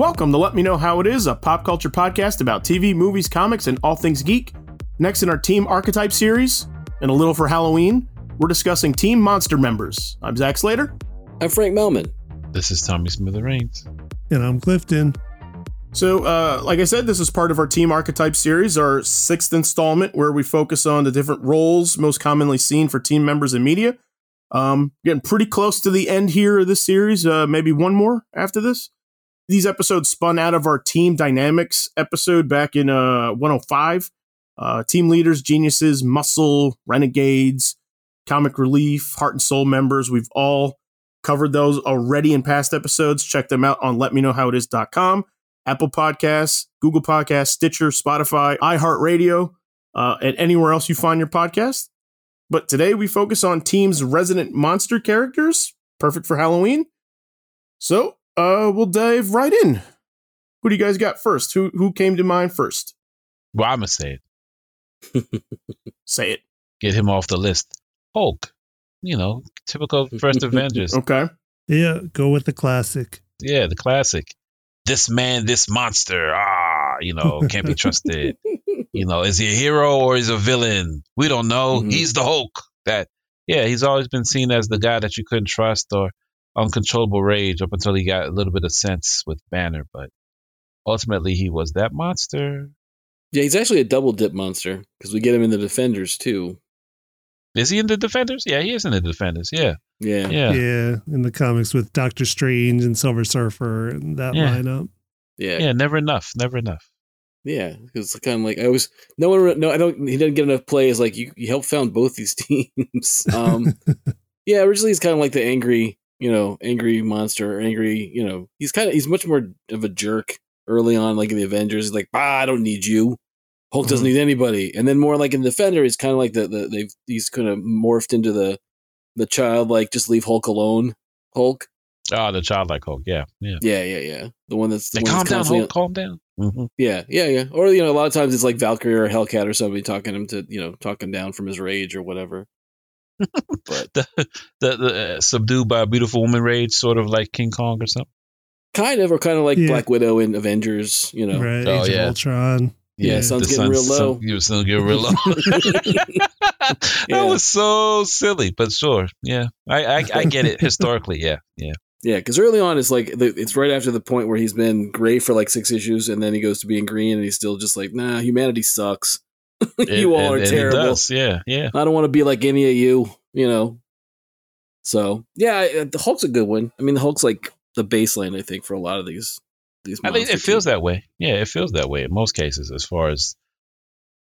Welcome to Let Me Know How It Is, a pop culture podcast about TV, movies, comics, and all things geek. Next in our Team Archetype series, and a little for Halloween, we're discussing Team Monster members. I'm Zach Slater. I'm Frank Melman. This is Tommy Smithereens. And I'm Clifton. So, uh, like I said, this is part of our Team Archetype series, our sixth installment, where we focus on the different roles most commonly seen for team members in media. Um, getting pretty close to the end here of this series. Uh, maybe one more after this these episodes spun out of our team dynamics episode back in uh 105. Uh, team leaders, geniuses, muscle, renegades, comic relief, heart and soul members. We've all covered those already in past episodes. Check them out on letmeknowhowitis.com, Apple Podcasts, Google Podcasts, Stitcher, Spotify, iHeartRadio, uh, and anywhere else you find your podcast. But today we focus on team's resident monster characters, perfect for Halloween. So uh, we'll dive right in. Who do you guys got first? Who who came to mind first? Well, I'm gonna say it. say it. Get him off the list. Hulk. You know, typical first Avengers. Okay. Yeah, go with the classic. Yeah, the classic. This man, this monster. Ah, you know, can't be trusted. you know, is he a hero or is he a villain? We don't know. Mm-hmm. He's the Hulk. That yeah, he's always been seen as the guy that you couldn't trust or uncontrollable rage up until he got a little bit of sense with Banner, but ultimately he was that monster. Yeah, he's actually a double dip monster because we get him in the Defenders too. Is he in the Defenders? Yeah, he is in the Defenders. Yeah. Yeah. Yeah. Yeah. In the comics with Doctor Strange and Silver Surfer and that yeah. lineup. Yeah. Yeah. Never enough. Never enough. Yeah. It's kind of like I was, no one, no, I don't, he didn't get enough play as like you, you helped found both these teams. Um, yeah. Originally, he's kind of like the angry, you know, angry monster, angry, you know, he's kind of he's much more of a jerk early on, like in the Avengers. He's like, ah, I don't need you. Hulk doesn't mm-hmm. need anybody. And then more like in Defender, he's kind of like the, the they've he's kind of morphed into the the child like just leave Hulk alone. Hulk. Oh, the childlike Hulk. Yeah, yeah, yeah, yeah, yeah. The one that's the one calm that's down, Hulk. Calm down. Mm-hmm. Yeah, yeah, yeah. Or you know, a lot of times it's like Valkyrie or Hellcat or somebody talking him to you know talking down from his rage or whatever but the, the, the uh, subdued by a beautiful woman rage, sort of like King Kong or something. Kind of, or kind of like yeah. Black Widow in Avengers. You know, right? Oh Age yeah, Ultron. Yeah, yeah sun's getting real low. Sun, your sun getting real low. That was so silly, but sure. Yeah, I, I, I get it historically. Yeah, yeah. Yeah, because early on it's like it's right after the point where he's been gray for like six issues, and then he goes to being green, and he's still just like, nah, humanity sucks. you all are terrible. Yeah, yeah. I don't want to be like any of you, you know. So yeah, the Hulk's a good one. I mean, the Hulk's like the baseline, I think, for a lot of these. These I think it feels that way. Yeah, it feels that way in most cases, as far as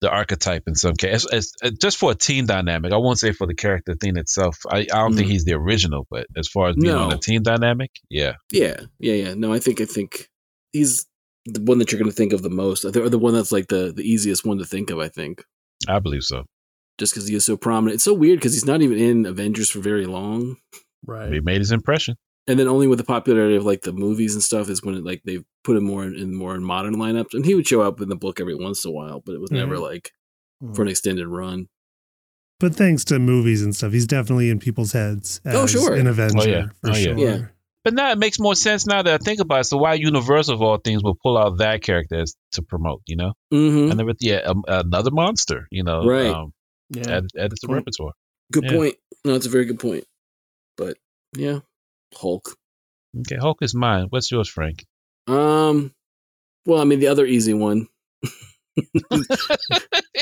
the archetype in some cases. As, as, just for a team dynamic, I won't say for the character thing itself. I, I don't mm. think he's the original, but as far as being no. on a team dynamic, yeah, yeah, yeah, yeah. No, I think I think he's the one that you're going to think of the most, or the one that's like the the easiest one to think of. I think. I believe so. Just because he is so prominent, it's so weird because he's not even in Avengers for very long. Right. He made his impression. And then only with the popularity of like the movies and stuff is when it, like they put him more in, in, more in modern lineups, and he would show up in the book every once in a while, but it was mm-hmm. never like mm-hmm. for an extended run. But thanks to movies and stuff, he's definitely in people's heads. oh, sure, an Avenger. Oh, yeah. For oh, sure. yeah. But now it makes more sense now that I think about it. So why Universal of all things will pull out that character to promote, you know? Mm-hmm. And then with yeah, um, another monster, you know, right? Um, yeah, add, add it to repertoire. Good yeah. point. No, it's a very good point. But yeah, Hulk. Okay, Hulk is mine. What's yours, Frank? Um, well, I mean the other easy one. yeah,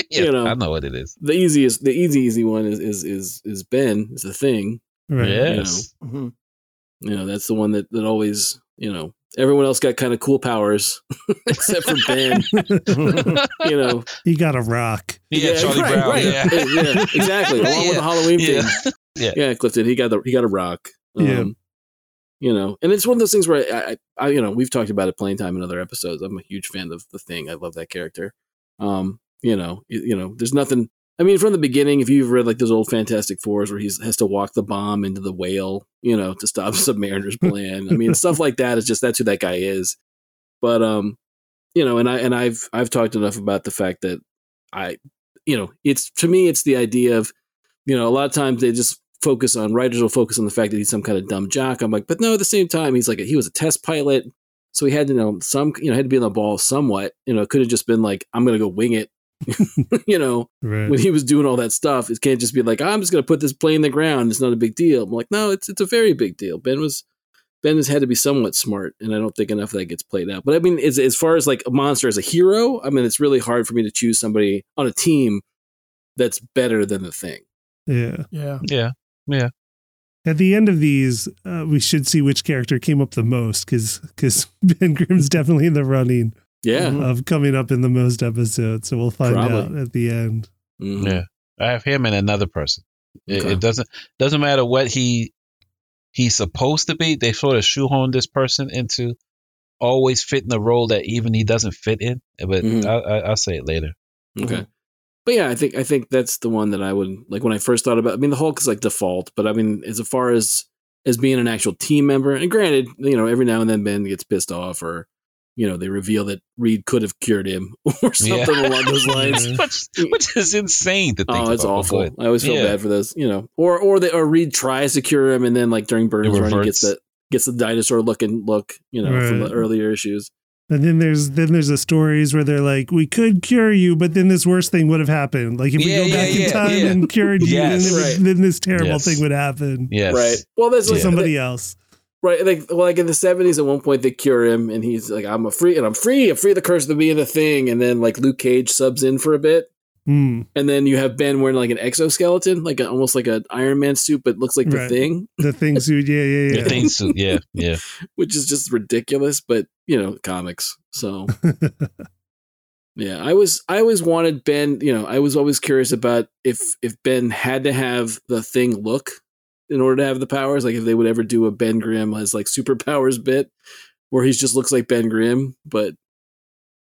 you know, I know what it is. The easiest, the easy, easy one is is is is Ben. Is the thing. Right. Yes. You know? mm-hmm. You know, that's the one that, that always, you know, everyone else got kind of cool powers except for Ben. you know, he got a rock. Yeah, yeah Charlie right, Brown. Right. Yeah. yeah. exactly. Along yeah. with the Halloween yeah. thing. Yeah, yeah, Clifton. He got the he got a rock. Um, yeah. You know, and it's one of those things where I, I, I, you know, we've talked about it playing time in other episodes. I'm a huge fan of the thing. I love that character. Um, you know, you, you know, there's nothing I mean, from the beginning, if you've read like those old Fantastic Fours where he has to walk the bomb into the whale, you know, to stop Submariner's plan. I mean, stuff like that is just that's who that guy is. But um, you know, and I and I've I've talked enough about the fact that I, you know, it's to me it's the idea of, you know, a lot of times they just focus on writers will focus on the fact that he's some kind of dumb jock. I'm like, but no, at the same time, he's like a, he was a test pilot. So he had to know some, you know, had to be on the ball somewhat. You know, it could have just been like, I'm going to go wing it. you know, right. when he was doing all that stuff, it can't just be like, I'm just going to put this plane in the ground. It's not a big deal. I'm like, no, it's it's a very big deal. Ben was Ben has had to be somewhat smart, and I don't think enough of that gets played out. But I mean, as, as far as like a monster as a hero, I mean, it's really hard for me to choose somebody on a team that's better than the thing. Yeah, yeah, yeah, yeah. At the end of these, uh, we should see which character came up the most because because Ben Grimm's definitely in the running. Yeah, of coming up in the most episodes. So we'll find Probably. out at the end. Mm-hmm. Yeah, I have him and another person. It, okay. it doesn't doesn't matter what he he's supposed to be. They sort of shoehorn this person into always fitting the role that even he doesn't fit in. But mm-hmm. I, will say it later. Okay. But yeah, I think I think that's the one that I would like when I first thought about. I mean, the Hulk is like default, but I mean, as far as as being an actual team member, and granted, you know, every now and then Ben gets pissed off or you know, they reveal that Reed could have cured him or something yeah. along those lines, which, which, is insane to oh, think. Oh, it's awful. I always feel yeah. bad for those, you know, or or they or Reed tries to cure him, and then like during Byrne's run, he gets the gets the dinosaur looking look, you know, right. from the earlier issues. And then there's then there's the stories where they're like, we could cure you, but then this worst thing would have happened. Like if yeah, we go back in time and cured you, yes. then, right. then, this terrible yes. thing would happen. Yes. Right. Well, that's like, somebody else. Right, like like in the seventies, at one point they cure him, and he's like, "I'm a free, and I'm free, I'm free of the curse of being the thing." And then like Luke Cage subs in for a bit, mm. and then you have Ben wearing like an exoskeleton, like a, almost like an Iron Man suit, but looks like the thing. The thing suit, yeah, yeah, yeah. The thing suit, yeah, yeah. Which is just ridiculous, but you know, comics. So, yeah, I was, I always wanted Ben. You know, I was always curious about if if Ben had to have the thing look in order to have the powers. Like if they would ever do a Ben Grimm as like superpowers bit where he just looks like Ben Grimm, but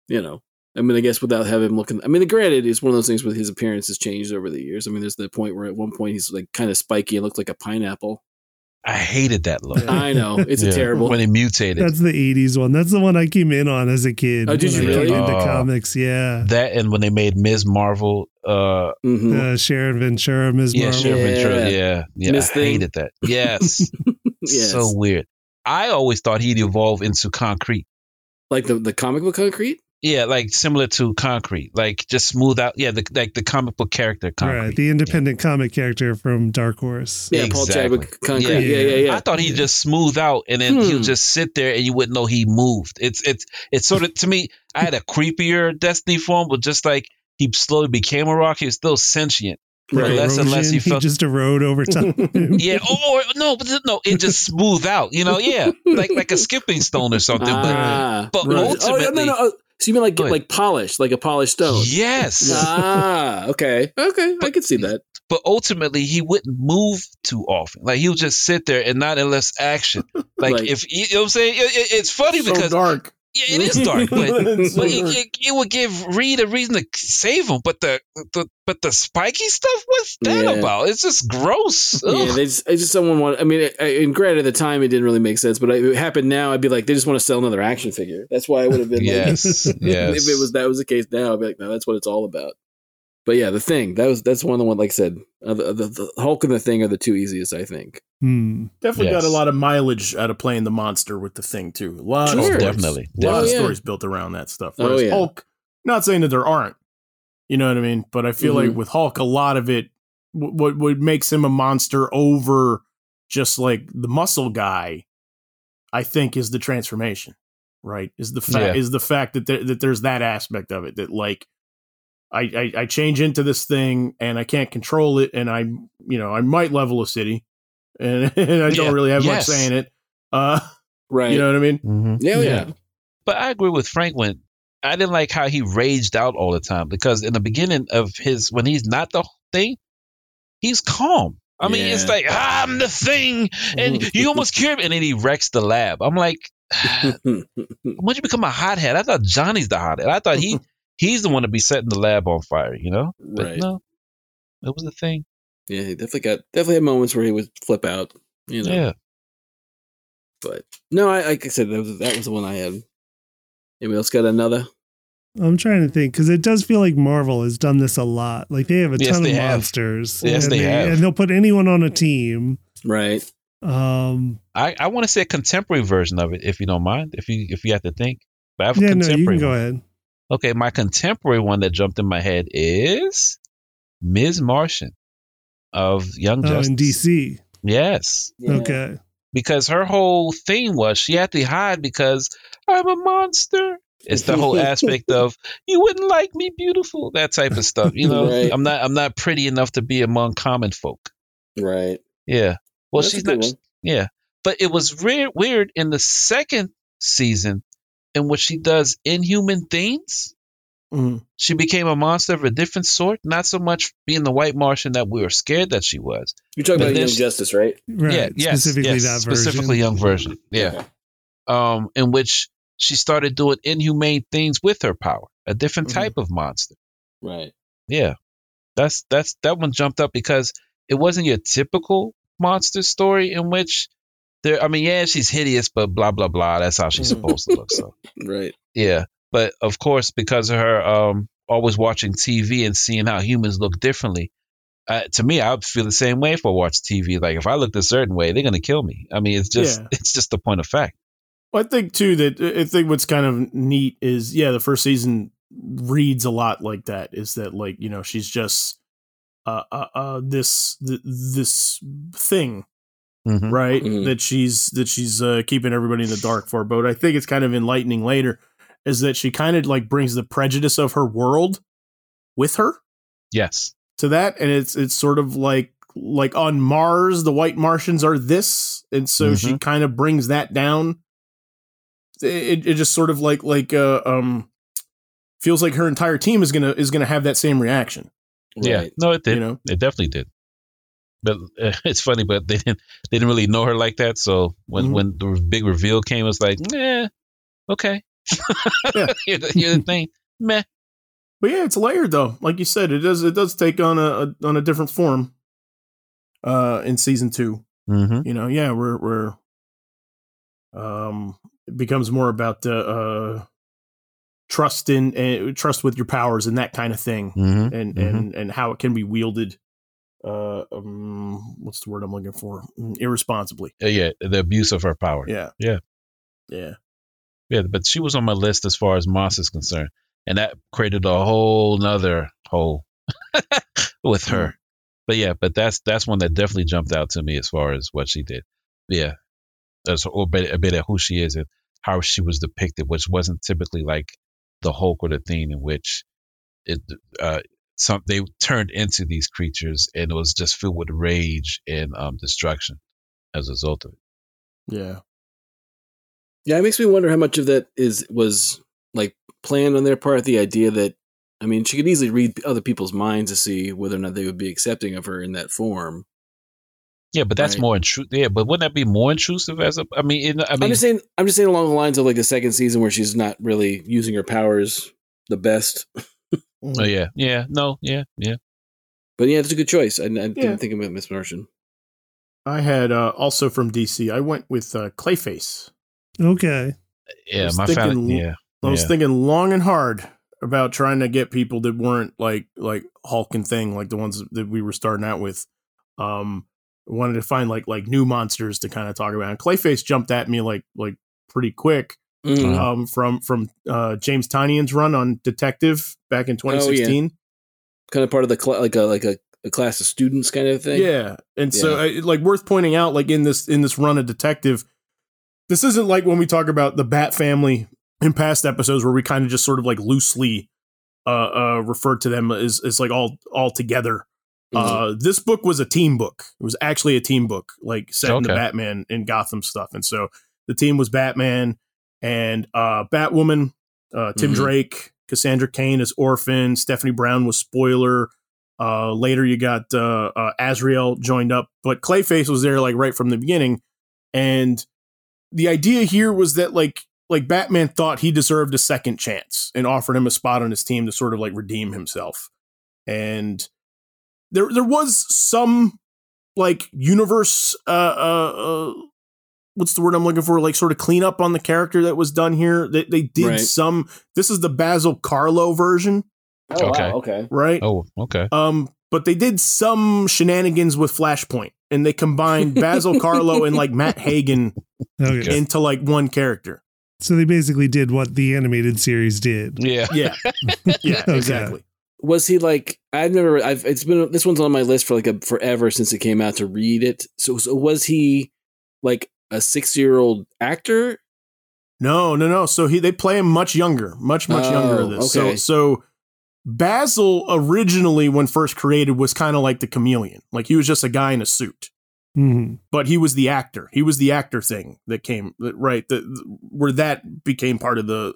you know, I mean, I guess without having him looking, I mean, granted, it's one of those things where his appearance has changed over the years. I mean, there's the point where at one point he's like kind of spiky and looked like a pineapple. I hated that look. I know it's yeah. terrible when he mutated. That's the '80s one. That's the one I came in on as a kid. Oh, did you really? Into uh, comics, yeah. That and when they made Ms. Marvel, uh, mm-hmm. uh Sharon Ventura, Ms. Yeah, Marvel. Sharon yeah. Ventura. Yeah, yeah. Ms. I hated that. Yes. yes. So weird. I always thought he'd evolve into concrete. Like the the comic book concrete. Yeah, like similar to Concrete, like just smooth out. Yeah, the, like the comic book character, Concrete. Right, the independent yeah. comic character from Dark Horse. Yeah, exactly. Paul Chadwick, Concrete. Yeah. yeah, yeah, yeah. I thought he'd just smooth out, and then hmm. he'll just sit there, and you wouldn't know he moved. It's it's it's sort of to me. I had a creepier Destiny form, but just like he slowly became a rock, he was still sentient. Right. Less and less he felt he just erode over time. yeah. Or no, but no, it just smooth out. You know. Yeah. Like like a skipping stone or something. Ah, but but right. ultimately, oh, no, no, no. So you mean like get like polished, like a polished stone? Yes. ah, okay, okay, but, I can see that. But ultimately, he wouldn't move too often. Like he'll just sit there and not unless action. Like, like if you know what I'm saying, it, it, it's funny so because dark. Yeah, it is dark, but, but it, it, it, would give Reed a reason to save him. But the, the but the spiky stuff, what's that yeah. about? It's just gross. Ugh. Yeah, they just, I just someone want. I mean, I, and granted, at the time it didn't really make sense, but if it happened now, I'd be like, they just want to sell another action figure. That's why I would have been. yes, like, yes. If it was that was the case now, I'd be like, no, that's what it's all about. But yeah, the thing that was that's one of the one like I said, uh, the, the, the, Hulk and the Thing are the two easiest, I think. Hmm. Definitely yes. got a lot of mileage out of playing the monster with the Thing too. A lot sure. of stories, definitely, a lot oh, of yeah. stories built around that stuff. Oh, Whereas oh, yeah. Hulk, not saying that there aren't, you know what I mean, but I feel mm-hmm. like with Hulk, a lot of it, what what makes him a monster over just like the muscle guy, I think, is the transformation. Right? Is the fact yeah. is the fact that there, that there's that aspect of it that like I, I, I change into this thing and I can't control it, and I you know I might level a city, and, and I don't really have yes. much say in it. Uh, right. You know what I mean? Mm-hmm. Yeah, yeah. But I agree with Frank when I didn't like how he raged out all the time because in the beginning of his when he's not the thing, he's calm. I mean, yeah. it's like I'm the thing, and you almost kill him, and then he wrecks the lab. I'm like, when you become a hothead, I thought Johnny's the hothead. I thought he he's the one to be setting the lab on fire, you know? But right. no, it was a thing. Yeah, he definitely got definitely had moments where he would flip out, you know. Yeah. But no, I like I said that was that was the one I had. Anybody else got another? I'm trying to think because it does feel like Marvel has done this a lot. Like they have a yes, ton of monsters. Yes, they, they, have, and they'll put anyone on a team. Right. Um, I, I want to say a contemporary version of it, if you don't mind, if you if you have to think. But I have a yeah, no, you contemporary can go ahead. Okay, my contemporary one that jumped in my head is Miss Martian of Young oh, Justice. Oh, Justice. in DC. Yes, Okay. because her whole thing was she had to hide because I'm a monster. It's the whole aspect of you wouldn't like me beautiful, that type of stuff. You know, Right. I'm not I'm not pretty enough to be among common folk. Right. Yeah. Well, That's she's not. one. Yeah, but it was re- weird in the second season in which she does inhuman things. Mhm. She became a monster of a different sort. Not so much being the white Martian that we were scared that she was. You're talking But about Young this- Justice, right? Right. Yeah, yes, specifically yes, that version. specifically young version. Yeah, Okay. um, in which she started doing inhumane things with her power, a different Mhm. type of monster. Right. Yeah, that's that's that one jumped up because it wasn't your typical monster story in which there. I mean, yeah, she's hideous, but blah blah blah. That's how she's Mhm. supposed to look. So Right. yeah, but of course, because of her um always watching TV and seeing how humans look differently. Uh, to me, I would feel the same way if I watch TV. Like if I looked a certain way, they're gonna kill me. I mean, it's just Yeah. it's just a point of fact. Well, I think too that I think what's kind of neat is yeah, the first season reads a lot like that. Is that like you know she's just uh uh, uh this th- this thing Mhm. right Mhm. that she's that she's uh, keeping everybody in the dark for. But I think it's kind of enlightening later is that she kind of like brings the prejudice of her world with her Yes. to that and it's it's sort of like like on Mars the white Martians are this and so she kind of brings that down it, it just sort of like like uh um feels like her entire team is going to is going to have that same reaction Yeah. No, it did. you know It definitely did. But uh, it's funny, but they didn't they didn't really know her like that. So when Mhm. when the big reveal came, it was like, eh, okay. Yeah. you're, the, you're the thing. Meh. but yeah it's layered though like you said it does it does take on a, a on a different form uh in season 2 Mm-hmm. you know yeah we're we're um it becomes more about uh, uh trust in uh, trust with your powers and that kind of thing Mm-hmm. and Mhm. and and how it can be wielded uh um what's the word i'm looking for Mm, irresponsibly Uh, yeah, the abuse of her power. yeah Yeah. yeah Yeah, but she was on my list as far as Moss is concerned, and that created a whole nother hole with her. But yeah, but that's that's one that definitely jumped out to me as far as what she did. Yeah, that's a bit a bit of who she is and how she was depicted, which wasn't typically like the Hulk or the Thing, in which it uh some they turned into these creatures and it was just filled with rage and um destruction as a result of it. yeah Yeah, it makes me wonder how much of that is was like planned on their part. The idea that I mean, she could easily read other people's minds to see whether or not they would be accepting of her in that form. Yeah, but that's Right. more intrusive. Yeah, but wouldn't that be more intrusive as a? I mean, it, I I'm just saying. I'm just saying along the lines of like the second season where she's not really using her powers the best. Oh yeah, yeah, no, yeah, yeah. But yeah, it's a good choice. I, I Yeah. didn't think about Miss Martian. i had uh also from dc i went with uh clayface Okay. Yeah, my thinking family. Yeah, i was Yeah. thinking long and hard about trying to get people that weren't like like hulk and thing like the ones that we were starting out with um wanted to find like like new monsters to kind of talk about and clayface jumped at me like like pretty quick Mm. Um, from from uh, James Tynion's run on Detective back in 2016. Kind of part of the cl- like a like a, a class of students kind of thing. yeah, and so I, like worth pointing out, like in this in this run of Detective, this isn't like when we talk about the Bat family in past episodes where we kind of just sort of like loosely uh, uh, referred to them as as like all all together. Uh, this book was a team book. It was actually a team book, like set in the Batman and Gotham stuff. And so the team was Batman and uh, Batwoman, uh, Tim Mhm. Drake, Cassandra Cain as Orphan, Stephanie Brown was Spoiler. Uh, later, you got uh, uh, Azrael joined up, but Clayface was there like right from the beginning. And the idea here was that like like Batman thought he deserved a second chance and offered him a spot on his team to sort of like redeem himself. And there there was some like universe uh uh, uh what's the word I'm looking for like sort of cleanup on the character that was done here. They they did Right. some this is the Basil Carlo version, Oh Okay. wow. Okay. right? Oh, okay. Um, but they did some shenanigans with Flashpoint and they combined Basil Carlo and like Matt Hagen okay. into like one character. So they basically did what the animated series did. Yeah. Yeah. yeah, okay. exactly. Was he like I've never I've it's been this one's on my list for like a forever since it came out to read it. So, so was he like a 6-year-old actor? No, no, no. So he they play him much younger, much much oh, younger this. Okay. So so Basil originally, when first created, was kind of like the chameleon. Like he was just a guy in a suit. Mm-hmm. But he was the actor. He was the actor thing that came right. The, where that became part of the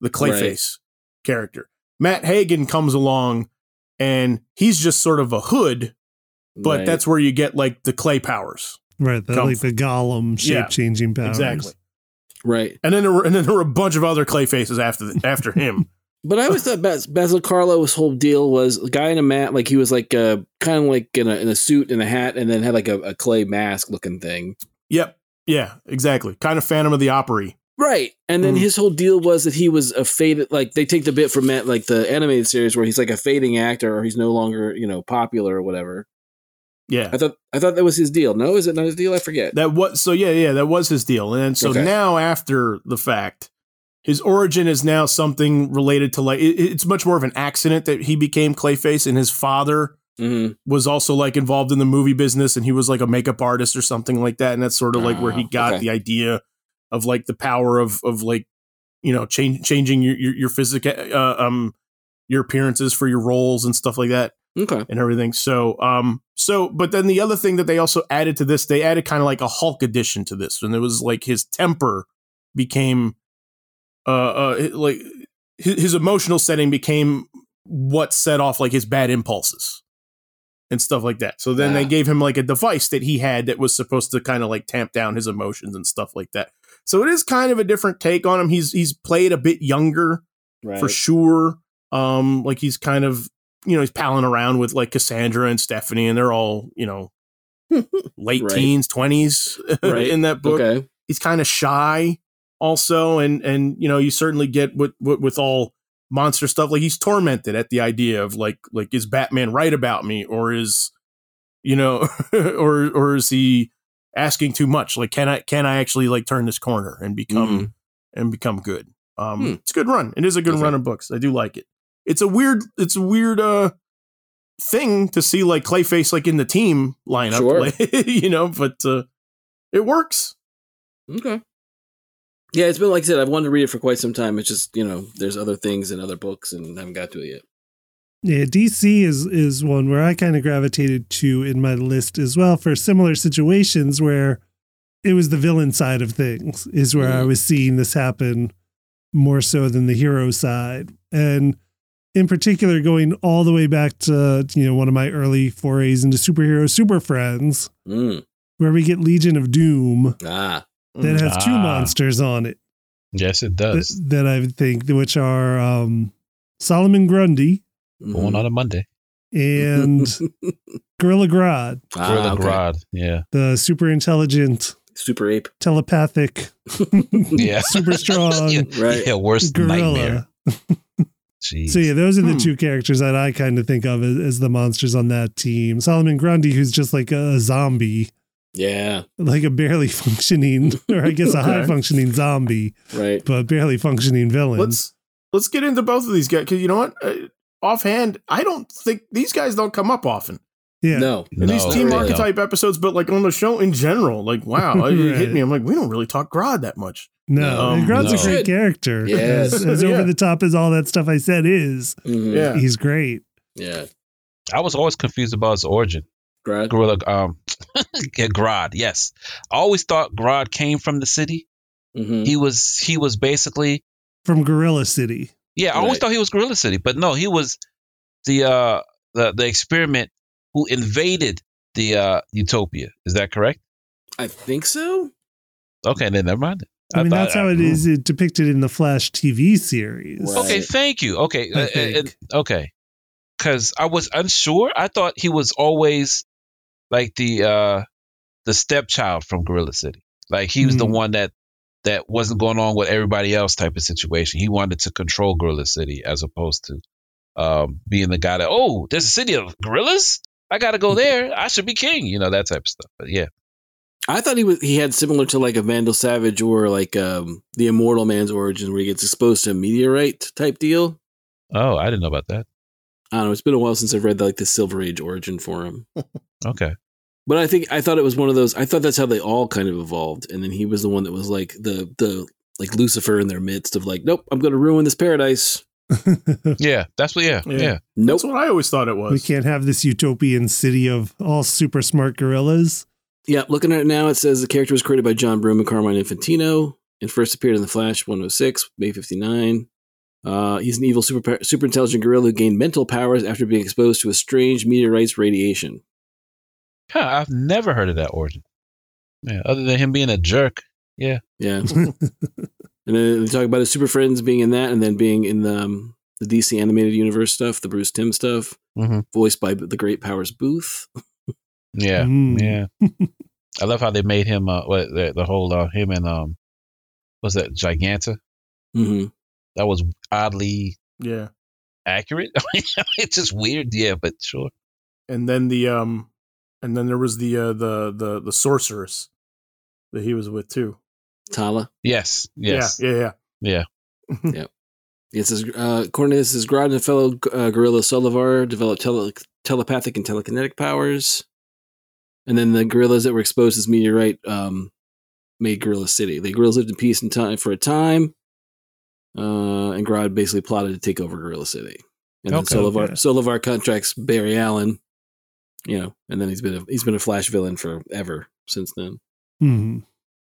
the Clayface right. character. Matt Hagen comes along, and he's just sort of a hood. But right. that's where you get like the clay powers. Right, the, like the Gollum shape changing yeah, powers. Exactly. Right, and then there were and then there were a bunch of other clay faces after the, after him. But I always thought Bas- Basil Carlo's whole deal was a guy in a mat, like he was like uh, kind of like in a, in a suit and a hat, and then had like a, a clay mask looking thing. Yep. Yeah. Exactly. Kind of Phantom of the Opera. Right. And then mm. his whole deal was that he was a faded, like they take the bit from Matt, like the animated series where he's like a fading actor or he's no longer, you know, popular or whatever. Yeah. I thought I thought that was his deal. No, is it not his deal? I forget. That was so yeah, yeah, that was his deal. And so okay. now after the fact, his origin is now something related to like it, it's much more of an accident that he became Clayface, and his father mm-hmm. was also like involved in the movie business, and he was like a makeup artist or something like that, and that's sort of like where he ah, got okay. the idea of like the power of of like you know change, changing your your, your physical uh, um your appearances for your roles and stuff like that. Okay. And everything. So, um, so, but then the other thing that they also added to this, they added kind of like a Hulk addition to this, and it was like his temper became uh, uh like his, his emotional setting became what set off like his bad impulses and stuff like that. So then yeah. they gave him like a device that he had that was supposed to kind of like tamp down his emotions and stuff like that. So it is kind of a different take on him. He's he's played a bit younger right. for sure. Um, like he's kind of you know he's palling around with like Cassandra and Stephanie, and they're all you know late right. teens, twenties right. in that book. Okay. He's kind of shy also, and and you know you certainly get what, what with all monster stuff. Like he's tormented at the idea of like like is Batman right about me, or is you know, or or is he asking too much? Like can I can I actually like turn this corner and become mm and become good? Um, hmm. It's a good run. It is a good okay. run of books. I do like it. It's a weird. It's a weird. uh thing to see like Clayface like in the team lineup, sure. like, you know, but uh, it works. Okay. Yeah, it's been like I said, I've wanted to read it for quite some time. It's just you know, there's other things and other books, and I haven't got to it yet. Yeah, DC is is one where I kind of gravitated to in my list as well for similar situations where it was the villain side of things is where mm-hmm. I was seeing this happen more so than the hero side, and in particular going all the way back to you know one of my early forays into superhero Super Friends, mm. where we get Legion of Doom. Ah that has ah. two monsters on it. Yes, it does. That, that I think, which are um, Solomon Grundy. Born on a Monday. And Gorilla Grodd. Ah, Gorilla okay. Grodd, yeah. The super intelligent, super ape, telepathic, yeah, super strong, yeah, right? Yeah, worst gorilla. nightmare. Jeez. So yeah, those are the hmm. two characters that I kind of think of as, as, the monsters on that team. Solomon Grundy, who's just like a zombie, yeah. Like a barely functioning, or I guess a high functioning zombie. Right. But barely functioning villain. Let's let's get into both of these guys because you know what? Uh, offhand, I don't think these guys don't come up often. Yeah. No. In no, these team archetype don't. episodes, but like on the show in general, like wow, right. it hit me. I'm like, we don't really talk Grodd that much. No, um, Grodd's no. a great character. Yes. As, as yeah. over the top as all that stuff I said is. Mm-hmm. Yeah. He's great. Yeah. I was always confused about his origin. Grodd. Gorilla, um, yeah, Grodd. Yes, I always thought Grodd came from the city. Mm-hmm. He was he was basically from Gorilla City. Yeah, I right. always thought he was Gorilla City, but no, he was the uh the the experiment who invaded the uh utopia. Is that correct? I think so. Okay, then never mind. I, I mean, thought, that's how uh, it is depicted in the Flash TV series. Right. Okay, thank you. Okay, uh, uh, okay, because I was unsure. I thought he was always like the uh the stepchild from Gorilla City. Like he was mm. the one that that wasn't going on with everybody else type of situation. He wanted to control Gorilla City as opposed to um being the guy that oh there's a city of gorillas I got to go there. I should be king. You know that type of stuff. But yeah, I thought he was he had similar to like a Vandal Savage or like um the Immortal Man's origin where he gets exposed to a meteorite type deal. oh, I didn't know about that. I don't know. It's been a while since I've read like the Silver Age origin for him. Okay, But I think I thought it was one of those. I thought that's how they all kind of evolved, and then he was the one that was like the the like Lucifer in their midst of like, nope, I'm going to ruin this paradise. yeah, that's what. Yeah, Yeah. yeah. Nope. That's what I always thought it was. we can't have this utopian city of all super smart gorillas. Yeah, looking at it now, it says the character was created by John Broome and Carmine Infantino and first appeared in The Flash 106, May 59. Uh, he's an evil super, super intelligent gorilla who gained mental powers after being exposed to a strange meteorite's radiation. Huh, I've never heard of that origin. Yeah, other than him being a jerk. Yeah. Yeah. and then they talk about his super friends being in that and then being in the, um, the DC animated universe stuff, the Bruce Timm stuff, Mm-hmm. voiced by the Great Powers Boothe. Yeah. Mm. Yeah. I love how they made him. Uh, what the, the whole uh, him and um, was that Giganta? hmm That was oddly yeah. accurate. It's just weird. Yeah, but sure. And then the um and then there was the uh the the the sorceress that he was with too. Tala. Yes. Yes. Yeah, yeah, Yeah. It says, uh, according to this, his Grodd and a fellow uh, gorilla Solovar developed tele- telepathic and telekinetic powers. And then the gorillas that were exposed to this meteorite um, made Gorilla City. The gorillas lived in peace and time for a time. Uh, and Grodd basically plotted to take over Gorilla City. And then Okay. Solovar, Okay. Solovar contracts Barry Allen, you know, and then he's been a, he's been a Flash villain forever since then. Hmm.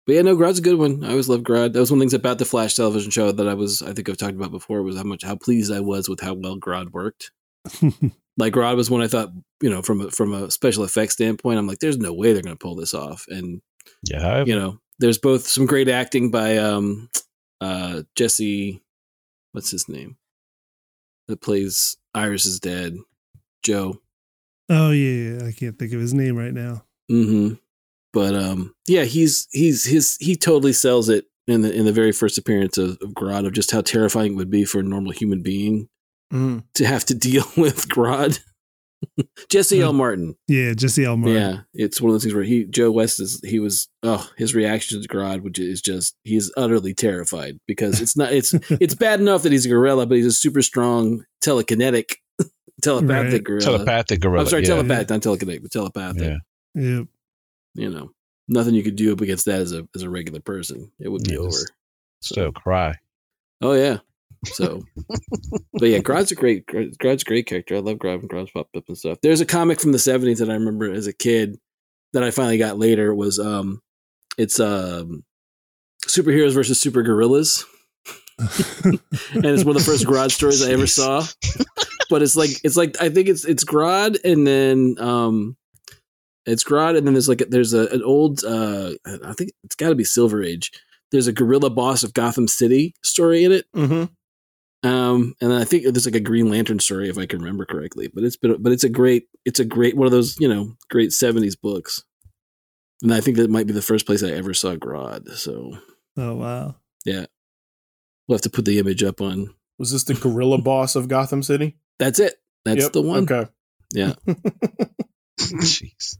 But yeah, no, Grodd's a good one. I always loved Grodd. That was one of the things about the Flash television show that I was, I think I've talked about before, was how much how pleased I was with how well Grodd worked. Like Grodd was one I thought, you know, from a, from a special effects standpoint, I'm like, there's no way they're going to pull this off. And Yeah. however- you know, there's both some great acting by um, uh, Jesse, what's his name, that plays Iris's dad, Joe. oh yeah, I can't think of his name right now. hmm But um, yeah, he's he's his he totally sells it in the in the very first appearance of, of Grodd of just how terrifying it would be for a normal human being Mhm. to have to deal with Grodd. Jesse L. Martin. Yeah, Jesse L. Martin. Yeah, it's one of those things where he Joe West is he was oh his reaction to Grodd, which is just he's utterly terrified because it's not it's it's bad enough that he's a gorilla, but he's a super strong telekinetic telepathic Right. gorilla. telepathic gorilla. I'm sorry, yeah. telepathic, not telekinetic, but telepathic. Yeah. Yep. You know, nothing you could do up against that as a as a regular person. It would be Yeah, over. just- Still cry. Oh yeah. So, but yeah, Grodd's a great Grodd's a great character. I love Grodd and Grodd's popped up and stuff. There's a comic from the '70s that I remember as a kid that I finally got later. Was um, it's um, superheroes versus super gorillas, and it's one of the first Grodd stories I ever saw. But it's like it's like I think it's it's Grodd, and then um, it's Grodd, and then there's like a, there's a, an old uh, I think it's got to be Silver Age. There's a gorilla boss of Gotham City story in it. Mhm. Um, and then I think there's like a Green Lantern story if I can remember correctly. But it's been, but it's a great, it's a great one of those you know great '70s books. And I think that might be the first place I ever saw Grodd. So Oh wow. Yeah. We'll have to put the image up on. Was this the gorilla boss of Gotham City? That's it. That's Yep, the one. Okay. Yeah. Jeez.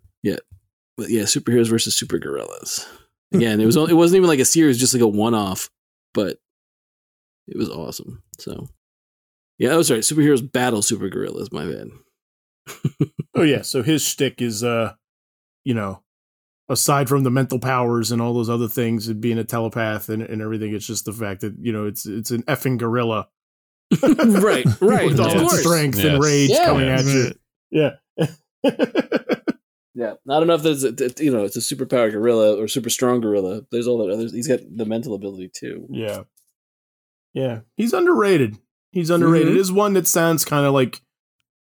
But yeah, superheroes versus super gorillas. Again, it was it wasn't even like a series, just like a one off, but it was awesome. So yeah, I was right. Superheroes battle super gorillas. My bad. Oh yeah, so his shtick is uh you know, aside from the mental powers and all those other things and being a telepath and, and everything, it's just the fact that, you know, it's it's an effing gorilla. right, right. With of all its course. strength and rage Yeah. coming at you. Yeah. Yeah, I don't know if there's a, you know it's a superpower gorilla or super strong gorilla. There's all that others. He's got the mental ability too. yeah. Yeah. He's underrated. He's underrated. Mhm. Is one that sounds kind of like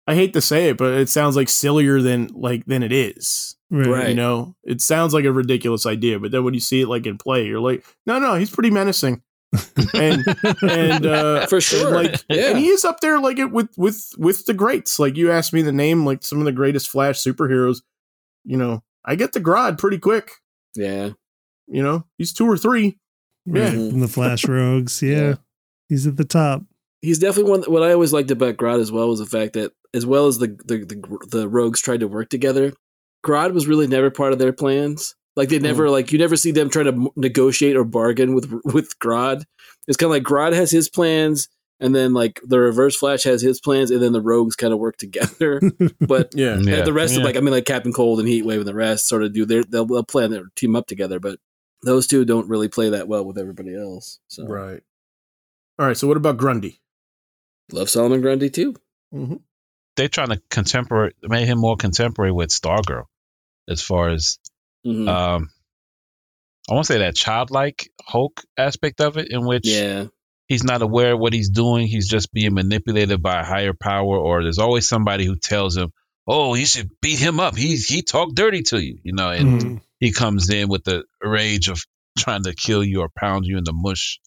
I hate to say it, but it sounds like sillier than like than it is. Right. Right. You know, it sounds like a ridiculous idea, but then when you see it like in play, you're like, no, no, he's pretty menacing. and and uh For sure. and, like Yeah. and he is up there like it with with with the greats like you asked me the name like some of the greatest flash superheroes you know i get the grodd pretty quick Yeah, you know he's two or three Right, Yeah. Mm-hmm. From the Flash Rogues. Yeah. Yeah. He's at the top. he's definitely one. What I always liked about Grodd as well was the fact that as well as the the the, the rogues tried to work together, Grodd was really never part of their plans. Like they never mm. like you never see them try to negotiate or bargain with with Grodd. It's kind of like Grodd has his plans, and then like the Reverse Flash has his plans, and then the rogues kind of work together. But Yeah. Yeah, the rest of like I mean like Captain Cold and Heatwave and the rest sort of do their they'll, they'll plan their team up together, but those two don't really play that well with everybody else. So Right. All right. So what about Grundy? love Solomon Grundy too. Mm-hmm. They're trying to contemporary, make him more contemporary with Stargirl, as far as Mhm. um, I won't say that childlike Hulk aspect of it, in which yeah, he's not aware of what he's doing. He's just being manipulated by a higher power, or there's always somebody who tells him, "Oh, you should beat him up. He he talked dirty to you," you know, and Mm. he comes in with the rage of trying to kill you or pound you in the mush.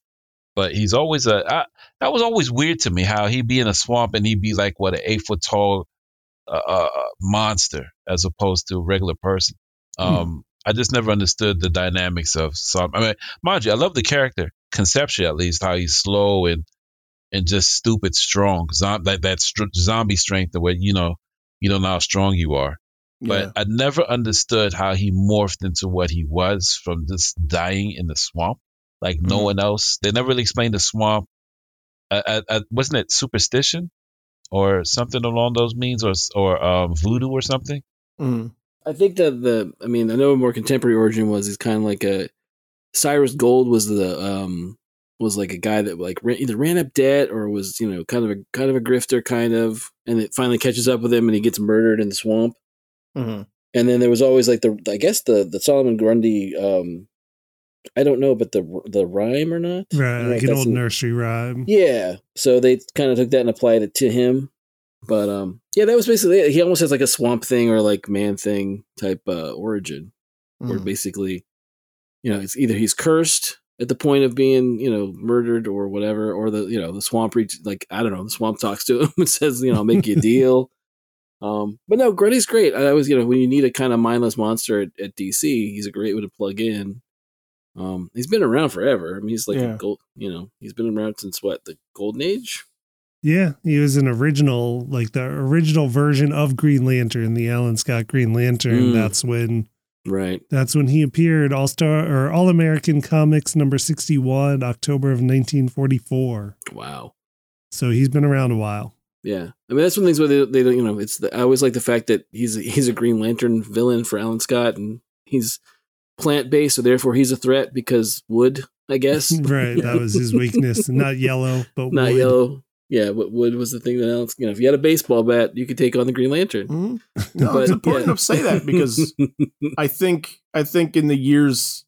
But he's always a I, that was always weird to me how he'd be in a swamp and he'd be like what an eight foot tall uh, uh, monster as opposed to a regular person. Um, I just never understood the dynamics of some. I mean, mind you, I love the character conceptually at least how he's slow and and just stupid strong. Zom- that that str- zombie strength, the way you know you don't know how strong you are but I never understood how he morphed into what he was from just dying in the swamp. Like no Mhm. one else. They never really explained the swamp. Uh, uh, uh, wasn't it superstition or something along those means, or or um, voodoo or something? Mhm. I think that the I mean I know a more contemporary origin was he's kind of like a Cyrus Gold was the um was like a guy that like ran, either ran up debt or was you know kind of a kind of a grifter kind of and it finally catches up with him and he gets murdered in the swamp Mhm. and then there was always like the I guess the the Solomon Grundy um I don't know but the the rhyme or not Right, like an old nursery rhyme. yeah so they kind of took that and applied it to him but um yeah that was basically it he almost has like a swamp thing or like man thing type uh origin where Mhm. basically, you know, it's either he's cursed at the point of being, you know, murdered or whatever, or the, you know, the swamp reach, like, I don't know, the swamp talks to him and says, you know, I'll make you a deal. Um, but no, Grundy's great. I was, you know, when you need a kind of mindless monster at, at DC, he's a great one to plug in. Um, he's been around forever. I mean, he's like Yeah. a gold, you know, he's been around since what, the golden age? Yeah, he was an original, like the original version of Green Lantern, the Alan Scott Green Lantern. Mm. That's when Right. that's when he appeared. All Star or All American Comics number sixty one, October of nineteen forty four. Wow. So he's been around a while. Yeah, I mean that's one of the things where they, they don't, you know, it's the, I always like the fact that he's a, he's a Green Lantern villain for Alan Scott, and he's plant based, so therefore he's a threat because wood, I guess. right, that was his weakness. Not yellow, but Not wood. yellow. Yeah, but wood was the thing that Alan, you know, if you had a baseball bat, you could take on the Green Lantern. Mhm. No, But, it's important yeah. to say that because I think I think in the years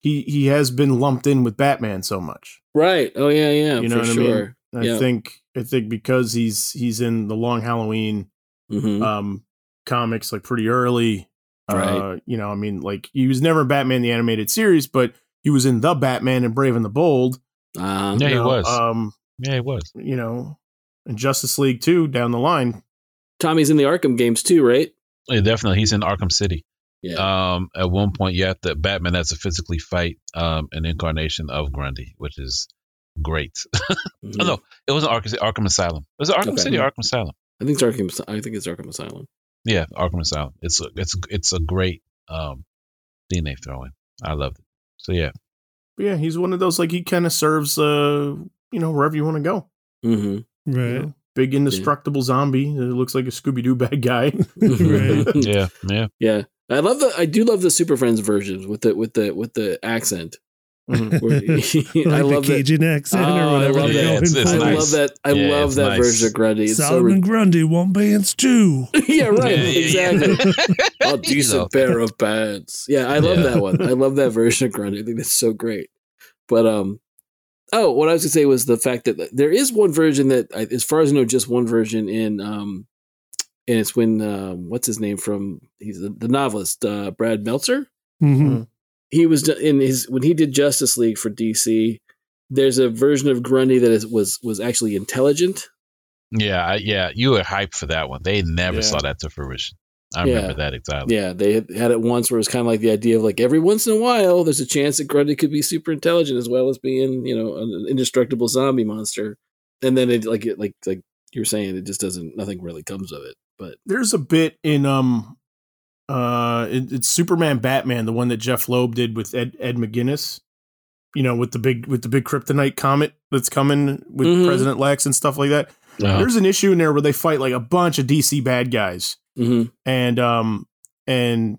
he he has been lumped in with Batman so much. right. Oh yeah, yeah, You know for what I mean? sure. I Yeah. think I think because he's he's in the Long Halloween hmm um comics like pretty early. Uh, Right. you know, I mean, like he was never Batman the animated series, but he was in the Batman and Brave and the Bold. uh, Yeah, you he know, was. Um, Yeah, it was. you know, and Justice League too down the line. Tommy's in the Arkham games too, right? Yeah, definitely. He's in Arkham City. Yeah. Um, at one point, you have to Batman has to physically fight um an incarnation of Grundy, which is great. Mhm. Oh no, it wasn't Arkham, Arkham Asylum. It Was it Arkham Okay. City Arkham Asylum? I think it's Arkham. I think it's Arkham Asylum. Yeah, Arkham Asylum. It's a, it's it's a great um thing they throw in. I loved it. So yeah, But yeah, he's one of those like he kind of serves uh, you know, wherever you want to go. hmm you Right. know? Big indestructible zombie that looks like a Scooby Doo bad guy. Right. yeah, yeah. Yeah, I love the. I do love the Super Friends versions with the with the with the accent. Mhm. Like I love the that. Cajun accent Oh, or I whatever. love they're that. going It's- it's. I nice. love that. I Yeah, love that nice. version of Grundy. It's so Solomon Grundy want pants too. yeah, right. Yeah, yeah, yeah. exactly. A decent pair of pants. Yeah, I love Yeah. that one. I love that version of Grundy. I think that's so great. But um, oh, what I was gonna say was the fact that there is one version that, as far as I know, just one version in um, and it's when um, what's his name from he's the, the novelist uh, Brad Meltzer. Mhm. he was in his when he did Justice League for DC. There's a version of Grundy that is, was was actually intelligent. Yeah, yeah, you were hyped for that one. They never Yeah. saw that to fruition. I Yeah. remember that exactly. Yeah, they had, had it once where it was kind of like the idea of like every once in a while, there's a chance that Grundy could be super intelligent as well as being you know an indestructible zombie monster. And then it like it like like you're saying it just doesn't nothing really comes of it. But There's a bit in um uh it, it's Superman Batman, the one that Jeph Loeb did with Ed Ed McGuinness. You know, with the big with the big kryptonite comet that's coming with Mhm. President Lex and stuff like that. Uh, There's an issue in there where they fight like a bunch of DC bad guys. Hmm And um and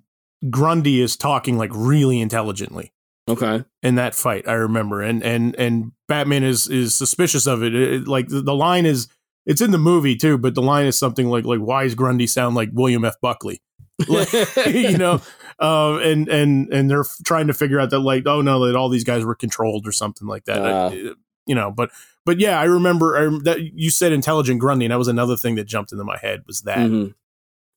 Grundy is talking like really intelligently okay, in that fight. I remember, and and and Batman is is suspicious of it. It- it- like the, the line is, it's in the movie too, but the line is something like like Why does Grundy sound like William F. Buckley? Like, you know, uh, and and and they're f- trying to figure out that like oh no that all these guys were controlled or something like that. Uh, you know, but but yeah, I remember I, that you said intelligent Grundy, and that was another thing that jumped into my head was that. Mhm.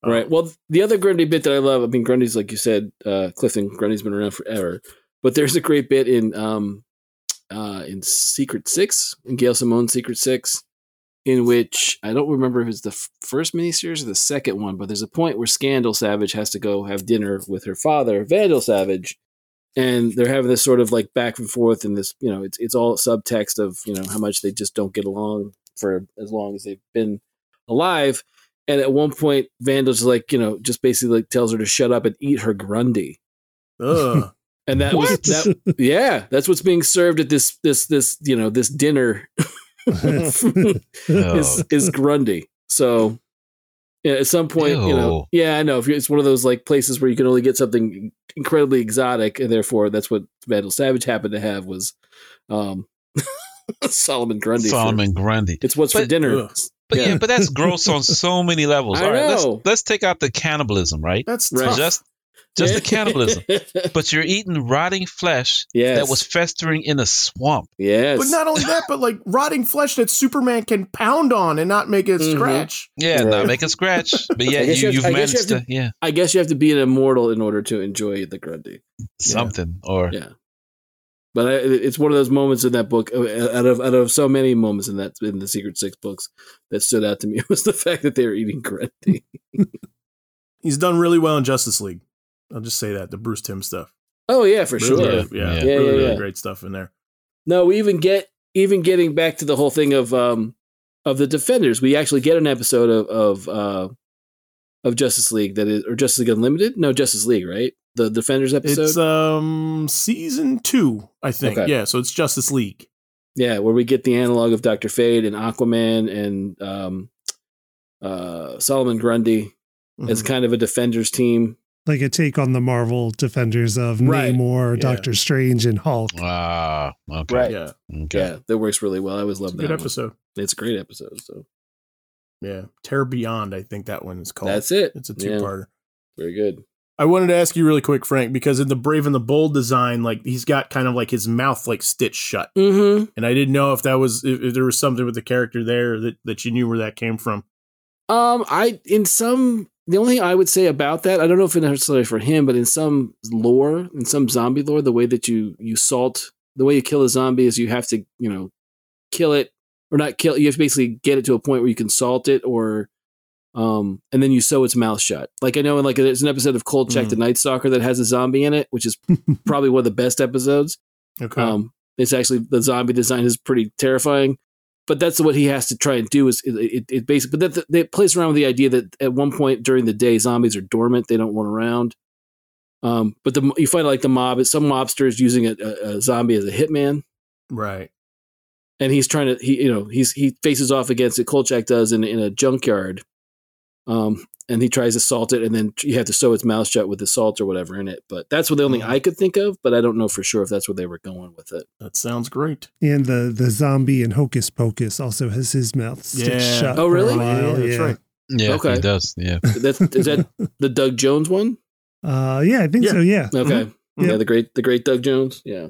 Right. Well, the other Grundy bit that I love, I mean, Grundy's like you said, uh, Clifton Grundy's been around forever, but there's a great bit in um, uh, in Secret Six, in Gail Simone's Secret Six, in which I don't remember if it's the f- first miniseries or the second one, but there's a point where Scandal Savage has to go have dinner with her father, Vandal Savage, and they're having this sort of like back and forth, and this, you know, it's it's all subtext of you know how much they just don't get along for as long as they've been alive. And at one point, Vandal's like, you know, just basically like tells her to shut up and eat her Grundy. Ugh. And that was that. Yeah, that's what's being served at this this this you know this dinner oh, is is Grundy. So yeah, at some point, you know, yeah, I know if you- it's one of those like places where you can only get something incredibly exotic, and therefore that's what Vandal Savage happened to have was um Solomon Grundy. for- Solomon Grundy. it's what's for dinner. Ugh. But yeah. Yeah. but that's gross on so many levels. I All right, let's let's take out the cannibalism, right? That's Right. tough. Just just the cannibalism. But you're eating rotting flesh yes. that was festering in a swamp. yes. But not only that, but like rotting flesh that Superman can pound on and not make it Mhm. scratch. Yeah, Right. not make a scratch. But yeah, I you, you you've have- I guess you managed have to, yeah, I guess you have to be an immortal in order to enjoy the Grundy. something. Or Yeah. But I, it's one of those moments in that book, uh, out of out of so many moments in that in the Secret Six books, that stood out to me was the fact that they were eating Grundy. He's done really well in Justice League. I'll just say that the Bruce Timm stuff. Oh yeah, for Really, sure. really- Yeah. yeah, Yeah, really, yeah, really great stuff in there. No, we even get even getting back to the whole thing of um of the Defenders. We actually get an episode of of uh of Justice League that is or Justice League Unlimited. No, Justice League, right? The Defenders episode. It's um season two, I think. Okay. Yeah, so it's Justice League. Yeah, where we get the analog of Doctor Fate and Aquaman and um, uh, Solomon Grundy as Mhm. kind of a defenders team. like a take on the Marvel defenders of Right. Namor, Yeah. Doctor Strange, and Hulk. ah, okay, Right. yeah, okay. Yeah, that works really well. I always love that. good one. episode. It's a great episode. So Yeah, Terror Beyond. I think that one is called. that's it. It's a two-parter. very good. I wanted to ask you really quick, Frank, because in the Brave and the Bold design, like he's got kind of like his mouth like stitched shut, Mm-hmm. and I didn't know if that was if, if there was something with the character there that that you knew where that came from. Um, I in some the only thing I would say about that, I don't know if it's necessarily for him, but in some lore, in some zombie lore, the way that you you salt, the way you kill a zombie is you have to you know kill it or not kill. You have to basically get it to a point where you can salt it or. Um, and then you sew its mouth shut. Like I know, in like there's an episode of Kolchak Mm. the Night Stalker that has a zombie in it, which is probably one of the best episodes. Okay, Um, it's actually the zombie design is pretty terrifying, but that's what he has to try and do. Is it, it, it basically, but that they plays around with the idea that at one point during the day, zombies are dormant; they don't run around. Um, but the you find like the mob, some mobster is using a, a, a zombie as a hitman, right. and he's trying to he you know he's he faces off against it. Kolchak does in in a junkyard, um, and he tries to salt it, and then you have to sew its mouth shut with the salt or whatever in it. But that's what the only Mhm. I could think of. But I don't know for sure if that's where they were going with it. That sounds great. And the the zombie in Hocus Pocus also has his mouth stitched Yeah. shut. Oh, for a really? while, yeah, that's right. Yeah, Okay. he does. Yeah, That's is that the Doug Jones one? Uh, yeah, I think Yeah. so. Yeah. Okay. Mhm. Yeah, the great the great Doug Jones. Yeah.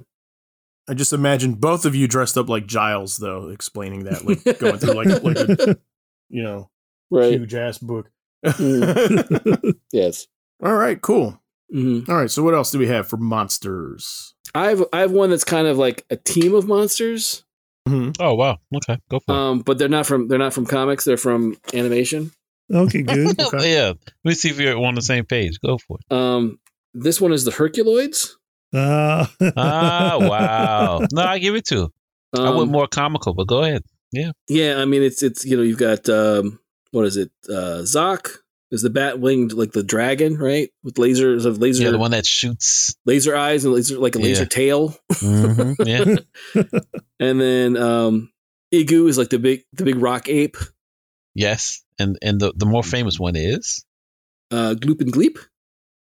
I just imagine both of you dressed up like Giles, though, explaining that, like going through like like a you know Right. huge ass book. Mm. Yes. All right, cool. hmm All right, so what else do we have for monsters? I have I have one that's kind of like a team of monsters. Mhm. Oh wow. Okay, go for it. Um, but they're not from they're not from comics, they're from animation. Okay, good. okay. yeah. Let me see if you're on the same page. Go for it. Um this one is the Herculoids. Uh, Ah, wow. No, I give it to. I Um, went more comical, but go ahead. Yeah. Yeah, I mean it's it's you know you've got um what is it uh Zok is the bat winged like the dragon right with lasers of laser Yeah, the one that shoots. laser eyes and laser like a laser Yeah. tail Mhm, Yeah. and then um Igoo is like the big the big rock ape yes. And and the, the more famous one is uh Gloop and Gleep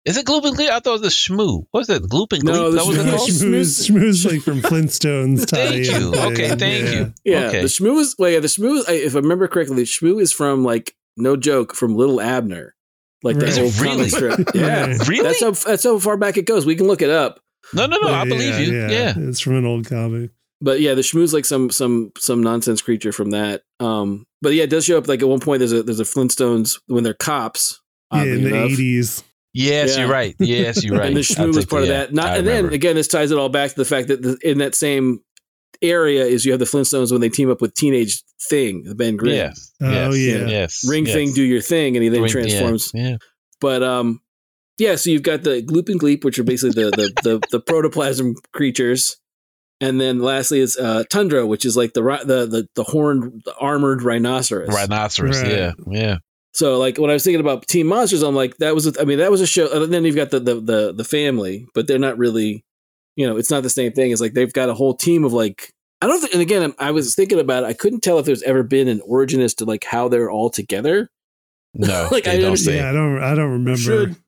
is it Gloop and Gleep? I thought it was the Shmoo. What's that? Gloop and Gleep? No, the that was it Shmoo- called? Schmooze, Schmooze like from Flintstones. Thank you. Okay, thank Yeah. you. yeah Okay. the Shmoo is well yeah the Shmoo is, I- if I remember correctly the Shmoo is from like no joke from Little Abner like Right. the Is it old comic really? strip yeah Really? that's how that's how far back it goes we can look it up no, no, no. I Yeah, believe you. Yeah. It's from an old comic. But yeah, the Shmoo's like some some some nonsense creature from that. Um, but yeah, it does show up like at one point. There's a there's a Flintstones when they're cops. Yeah, in the eighties. Yes, Yeah. you're right. Yes, you're right. and the I Shmoo was think, part of that. Not I and then again, this ties it all back to the fact that the, in that same area is you have the Flintstones when they team up with Teenage Thing, the Ben Grimm. Yes. Oh, yes, yeah. Yes. Ring yes. Thing, do your thing, and he then Ring- transforms. Yeah. But um, yeah. So you've got the Gloop and Gleep, which are basically the the the, the protoplasm creatures, and then lastly is uh, Tundro, which is like the the the, the horned, the armored rhinoceros. Rhinoceros. Right. Yeah. Yeah. So like when I was thinking about Team Monsters, I'm like that was a, I mean that was a show. And then you've got the the the, the family, but they're not really, you know, it's not the same thing. It's like they've got a whole team of like I don't. think and again, I was thinking about it. I couldn't tell if there's ever been an origin as to like how they're all together. No. Like, they I don't say. Yeah, I don't. I don't remember. Should.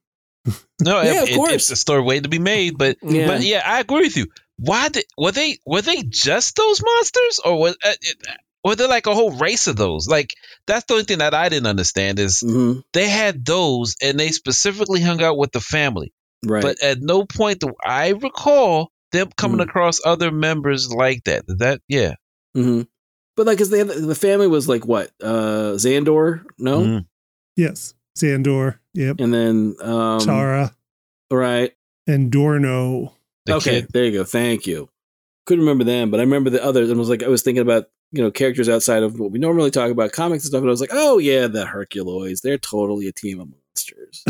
No, Yeah, it, of it- course. it's a story waiting to be made, but Yeah. but yeah, I agree with you. Why did were they were they just those monsters, or was uh, it, were there like a whole race of those? Like that's the only thing that I didn't understand is Mhm. they had those, and they specifically hung out with the family. Right. But at no point do I recall them coming Mm. across other members like that. That yeah, hmm But like, cause they had, the family was like what? Uh Zandor, no, Mm. Yes, Sandor. Yep. and then um Tara right. and Dorno. the okay, kid. there you go. Thank you. Couldn't remember them, but I remember the others, and I was like, I was thinking about you know characters outside of what we normally talk about, comics and stuff, and I was like, oh yeah, the Herculoids, they're totally a team of monsters.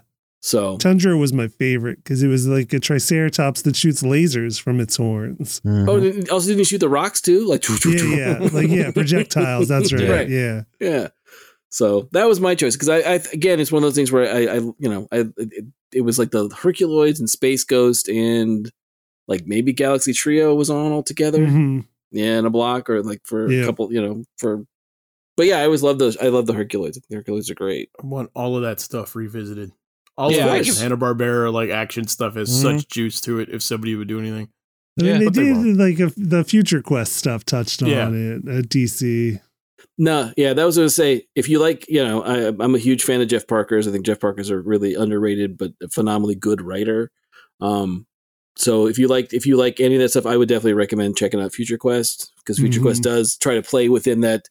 So Tundro was my favorite because it was like a Triceratops that shoots lasers from its horns. Mhm. oh, also didn't you shoot the rocks too? Like Yeah, yeah, like yeah, projectiles. That's right. Right. Yeah, Yeah. So that was my choice because I, I again it's one of those things where I, I you know I it, it was like the Herculoids and Space Ghost and like maybe Galaxy Trio was on all together. Yeah, in a block or like for Yeah. a couple, you know, for. But yeah, I always love those. I love the Hercules. The Herculoids are great. I want all of that stuff revisited. All Yeah, of that guess- Hanna Barbera like action stuff has Mhm. such juice to it. If somebody would do anything, And Yeah, they but they did like a, the Future Quest stuff touched on Yeah. it at DC. No, yeah, that was going to say if you like, you know, I, I'm a huge fan of Jeff Parker's. I think Jeff Parker's a really underrated but phenomenally good writer. Um, so if you like if you like any of that stuff, I would definitely recommend checking out Future Quest because Future Mhm. Quest does try to play within that,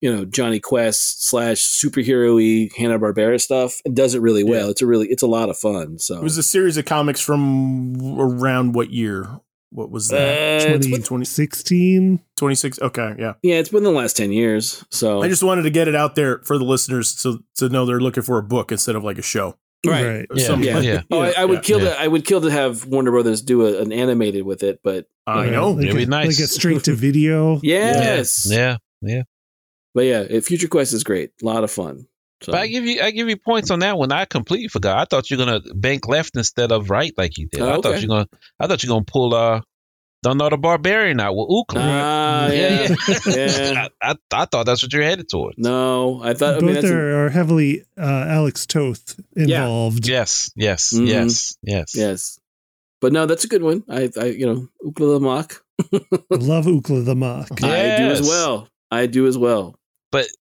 you know, Jonny Quest slash superhero-y Hanna Barbera stuff and does it really well. It's a really it's a lot of fun. So it was a series of comics from around what year? What was that? Uh, it's been- 2016. Twenty six. Okay, yeah. yeah, it's been the last ten years. So I just wanted to get it out there for the listeners so to know they're looking for a book instead of like a show. Right. Or Yeah, something yeah. yeah. Oh, I, I would Yeah. kill Yeah. to I would kill to have Warner Brothers do a, an animated with it, but I Right. know. Like It'd a, be nice. Like a straight to video. yes, Yeah, yeah. But yeah, Future Quest is great, a lot of fun. So But I give you I give you points on that one. I completely forgot. I thought you were gonna bank left instead of right like you did. Oh, I thought okay. you gonna I thought you were gonna pull uh don't know the barbarian out with Ookla. ah, yeah, yeah. I, I, I thought that's what you're headed towards. No, I thought. I Both mean, that's a- are, are heavily uh, Alex Toth involved. Yes, yes, Mhm. yes, yes. yes, but no, that's a good one. I, I you know, Ookla the Mok. Love Ookla the Mok. I do as well. I do as well.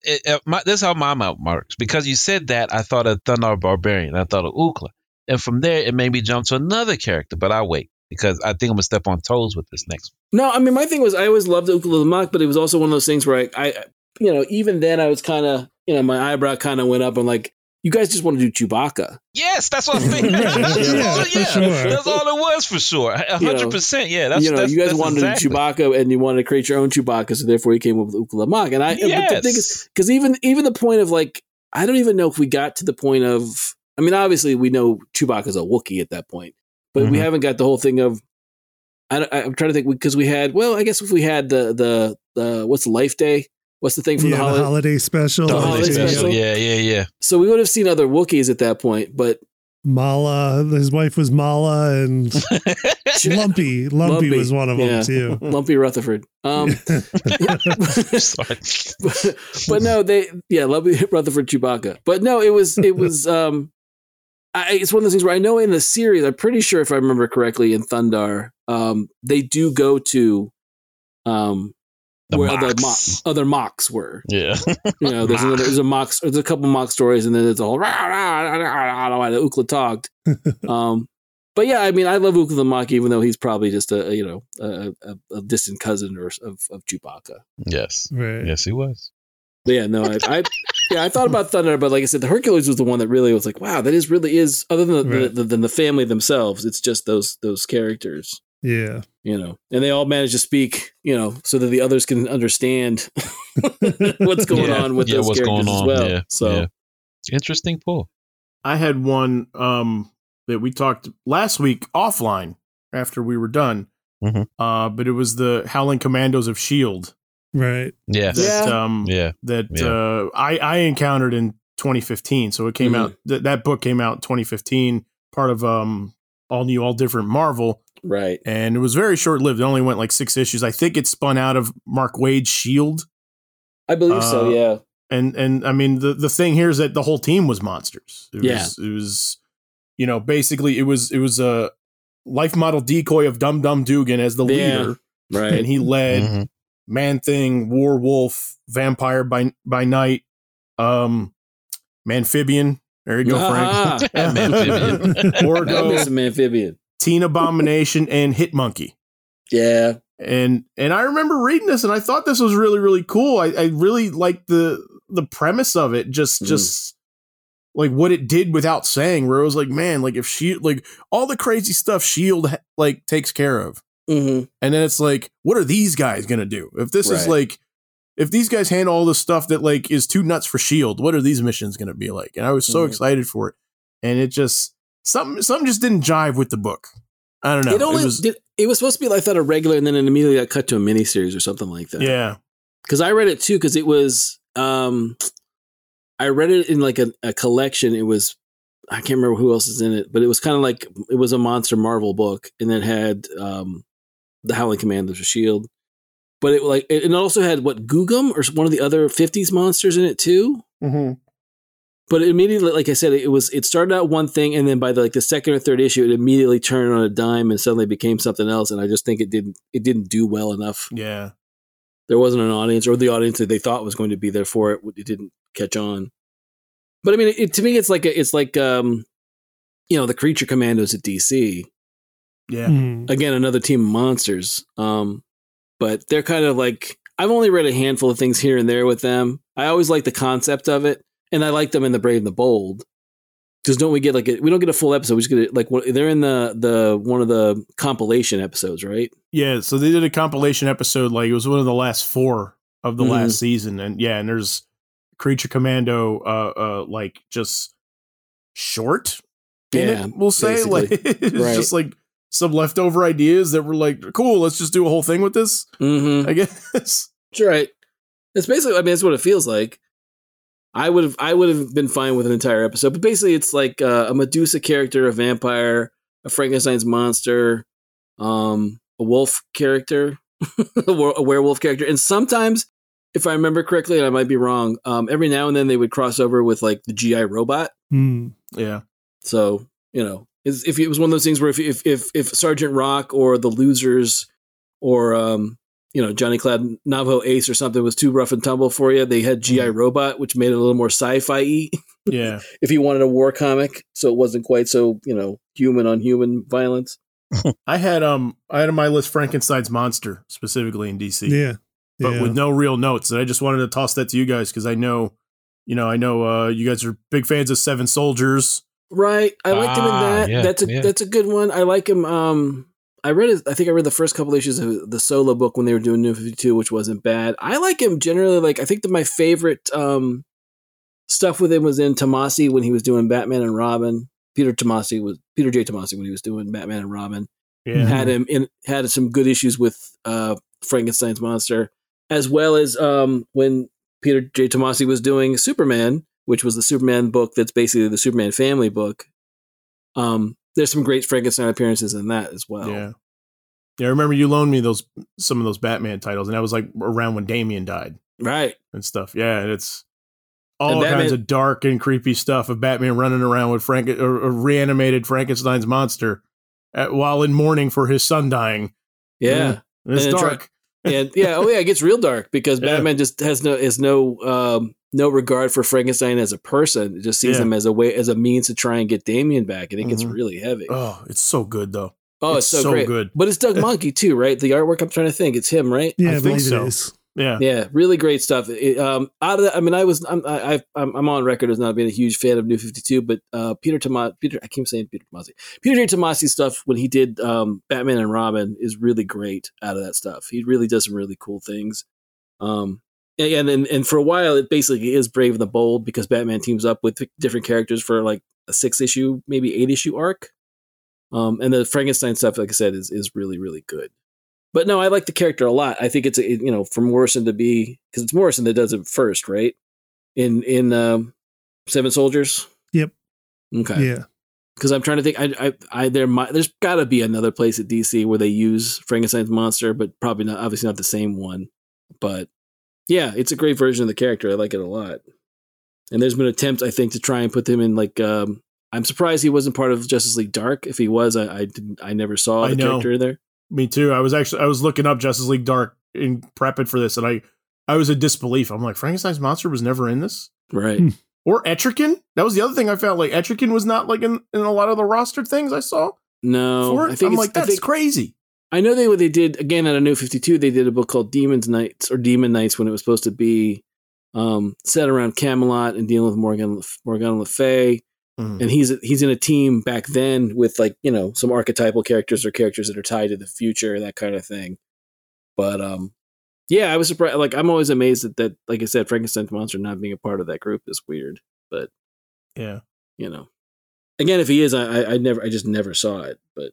It, uh, my, this is how my mouth marks because you said that I thought of Thundarr Barbarian. I thought of Ookla, and from there it made me jump to another character. But I wait because I think I'm gonna step on toes with this next. One. No, I mean, my thing was I always loved Ookla the Mok, but it was also one of those things where I, I you know, even then I was kind of, you know, my eyebrow kind of went up. and like, you guys just want to do Chewbacca. Yes, that's what I figured. Yeah, That's all- yeah, sure. that's all it was for sure. A hundred percent. Yeah, that's you know, that's, you guys wanted exactly. to do Chewbacca and you wanted to create your own Chewbacca, so therefore you came up with Ookla Mok. And I, but the thing is, because even even the point of like, I don't even know if we got to the point of. I mean, obviously we know Chewbacca's a Wookiee at that point, but we Mhm. haven't got the whole thing of. I, i'm trying to think because we had. Well, I guess if we had the the uh, what's Life Day? What's the thing from yeah, the the holiday? holiday special. The holiday holiday special. special? Yeah, yeah, yeah. So we would have seen other Wookiees at that point, but Malla, his wife was Malla, and Lumpy. Lumpy, Lumpy, was one of them yeah. too. Lumpy Rutherford. Um, Sorry. but, but no, they yeah, Lumpy Rutherford Chewbacca. But no, it was it was um, I, it's one of those things where I know in the series, I'm pretty sure if I remember correctly in Thundarr, um, they do go to um The where other mocks. mo- other mocks were. Yeah. You know, there's another, there's a mock, there's a couple mock stories, and then there's a whole rah, rah, rah, rah, rah, rah, the Ookla talked. um, but yeah, I mean, I love Ookla the Mok, even though he's probably just a, a, you know a, a, a distant cousin or of of Chewbacca. yes. Right. Yes, he was. But yeah, no, I, I yeah, I thought about Thundarr, but like I said, the Hercules was the one that really was like, wow, that is really is other than the, Right. the, than the family themselves, it's just those those characters. Yeah. You know, and they all manage to speak, you know, so that the others can understand what's going Yeah. on with Yeah, those what's characters going as well. Yeah. So Yeah. Interesting pull. I had one um, that we talked last week offline after we were done. Mhm. Uh, but it was the Howling Commandos of Shield Right. Yes. that Yeah. um, Yeah. that Yeah. uh, I, I encountered in 2015. So it came Mhm. out th- that book came out 2015, part of um, all new, all different Marvel, right. and it was very short lived. It only went like six issues. I think it spun out of Mark Waid's Shield, I believe so. Uh, Yeah. and and I mean the the thing here is that the whole team was monsters. It Yeah. was, it was you know basically it was it was a life model decoy of Dum Dum Dugan as the Yeah. leader, Right. and he led Mhm. Man Thing, Warwolf, Vampire by by night, um, Amphibian. There you go, Ah, Frank. Amphibian. I Orrgo, miss amphibian. Teen Abomination, and Hit Monkey. Yeah. And and I remember reading this, and I thought this was really really cool. I, I really liked the the premise of it. Just Mhm. just like what it did without saying. Where it was like, man, like if she like all the crazy stuff Shield like takes care of. Hmm And then it's like, what are these guys gonna do? If this is like, if these guys handle all the stuff that like is too nuts for Shield, what are these missions gonna be like? And I was so Mhm. excited for it, and it just something something just didn't jive with the book. I don't know. It only it was did. It was supposed to be like that a regular, and then it immediately got cut to a miniseries or something like that. yeah, because I read it too. Because it was, um, I read it in like a, a collection. It was, I can't remember who else is in it, but it was kind of like it was a monster Marvel book, and it had um, the Howling Commandos of Shield. But it like it, it also had what Googam or one of the other '50s monsters in it too. mm-hmm. But it immediately, like I said, it was it started out one thing, and then by the, like the second or third issue, it immediately turned on a dime and suddenly became something else. And I just think it didn't it didn't do well enough. yeah. There wasn't an audience, or the audience that they thought was going to be there for it. It didn't catch on. But I mean, it, to me, it's like a, it's like um, you know, the Creature Commandos at DC. Yeah. Mm. Again, another team of monsters. Um, but they're kind of like I've only read a handful of things here and there with them. I always like the concept of it, and I like them in the Brave and the Bold. Because don't we get like a, we don't get a full episode? We just get it like what- they're in the the one of the compilation episodes, right? Yeah, so they did a compilation episode, like it was one of the last four of the Mhm. last season, and yeah, and there's Creature Commando, uh, uh, like just short. Yeah, it, we'll say basically. like it's Right. just like some leftover ideas that were like, cool, let's just do a whole thing with this. Mm-hmm. I guess. That's right. It's basically. I mean, that's what it feels like. I would have. I would have been fine with an entire episode, but basically, it's like uh, a Medusa character, a vampire, a Frankenstein's monster, um, a wolf character, a were- a werewolf character, and sometimes, if I remember correctly, and I might be wrong, um, every now and then they would cross over with like the GI robot. Mm. yeah, So you know, is- if it was one of those things where if if if, if Sergeant Rock or the Losers or um, you know Johnny Cloud Navajo Ace or something was too rough and tumble for you, they had GI Robot, which made it a little more sci-fi. yeah. if you wanted a war comic, so it wasn't quite so you know human on human violence. I had um, I had on my list Frankenstein's monster specifically in DC. Yeah. but yeah. with no real notes. And I just wanted to toss that to you guys because I know, you know, I know uh, you guys are big fans of Seven Soldiers. Right, I liked him in Ah, that. yeah, that's a yeah. that's a good one. I like him. Um, I read it. I think I read the first couple issues of the solo book when they were doing New Fifty Two, which wasn't bad. I like him generally. Like I think that my favorite um stuff with him was in Tomasi when he was doing Batman and Robin. Peter Tomasi was Peter J. Tomasi when he was doing Batman and Robin. Yeah. Had him in had some good issues with uh Frankenstein's monster. as well as um, when Peter J. Tomasi was doing Superman, which was the Superman book that's basically the Superman family book. Um, there's some great Frankenstein appearances in that as well. Yeah. Yeah, I remember you loaned me those some of those Batman titles, and that was like around when Damian died Right. and stuff. Yeah, and it's all And Batman- kinds of dark and creepy stuff of Batman running around with Frank or, or reanimated Frankenstein's monster at, while in mourning for his son dying. Yeah. It's And then try- dark. and yeah, oh yeah, it gets real dark because Yeah. Batman just has no is no um, no regard for Frankenstein as a person. It just sees Yeah. him as a way as a means to try and get Damian back, and it gets Mhm. really heavy. Oh, it's so good though. Oh, it's, so, great. good. But it's Doug Mahnke too, right? The artwork I'm trying to think, it's him, right? Yeah, I I, think so. it is. Yeah. Yeah, really great stuff. It, um, out of that, I mean, I was, I'm, I, I'm, I'm on record as not being a huge fan of New Fifty Two, but uh, Peter Tomas, Peter, I keep saying Peter Tomasi, Peter J. Tomasi stuff when he did um, Batman and Robin is really great. Out of that stuff, he really does some really cool things. Um, and and and for a while, it basically is Brave and the Bold because Batman teams up with different characters for like a six issue, maybe eight issue arc. Um, and the Frankenstein stuff, like I said, is is really really good. But no, I like the character a lot. I think it's a, you know for Morrison to be because it's Morrison that does it first, right? In in um, Seven Soldiers. Yep. Okay. Yeah. Because I'm trying to think, I I, I there might there's got to be another place at DC where they use Frankenstein's monster, but probably not. Obviously not the same one. But yeah, it's a great version of the character. I like it a lot. And there's been attempts, I think, to try and put him in like. Um, I'm surprised he wasn't part of Justice League Dark. If he was, I I, didn't, I never saw I the know. character there. Me too. I was actually I was looking up Justice League Dark in prepping for this, and I I was in disbelief. I'm like, Frankenstein's monster was never in this, Right. Hmm. or Etrigan. That was the other thing I felt like Etrigan was not like in, in a lot of the rostered things I saw No, I think I'm it's, like, I that's think crazy. I know they what they did again at a new 52 they did a book called Demons Knights or Demon Knights when it was supposed to be um, set around Camelot and dealing with Morgan Morgan Le Fay Mhm. and he's he's in a team back then with like you know some archetypal characters or characters that are tied to the future that kind of thing but um yeah I was surprised like I'm always amazed that that like I said Frankenstein's monster not being a part of that group is weird but Yeah. you know again if he is I I, I never I just never saw it but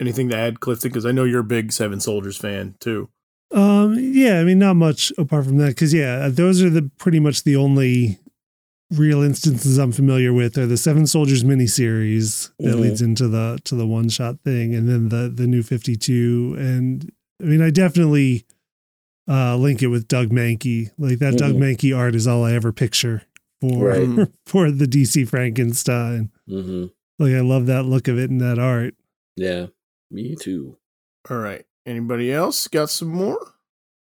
Anything to add, Clifton? Because I know you're a big Seven Soldiers fan too. Um, yeah, I mean, not much apart from that, because yeah, those are the pretty much the only real instances I'm familiar with are the Seven Soldiers miniseries that Mhm. leads into the to the one shot thing, and then the the new Fifty Two, and I mean, I definitely uh link it with Doug Mahnke. Like that Doug Mhm. Mahnke art is all I ever picture for Right. For the DC Frankenstein. mm-hmm. Like I love that look of it and that art. yeah me too All right. Anybody else got some more?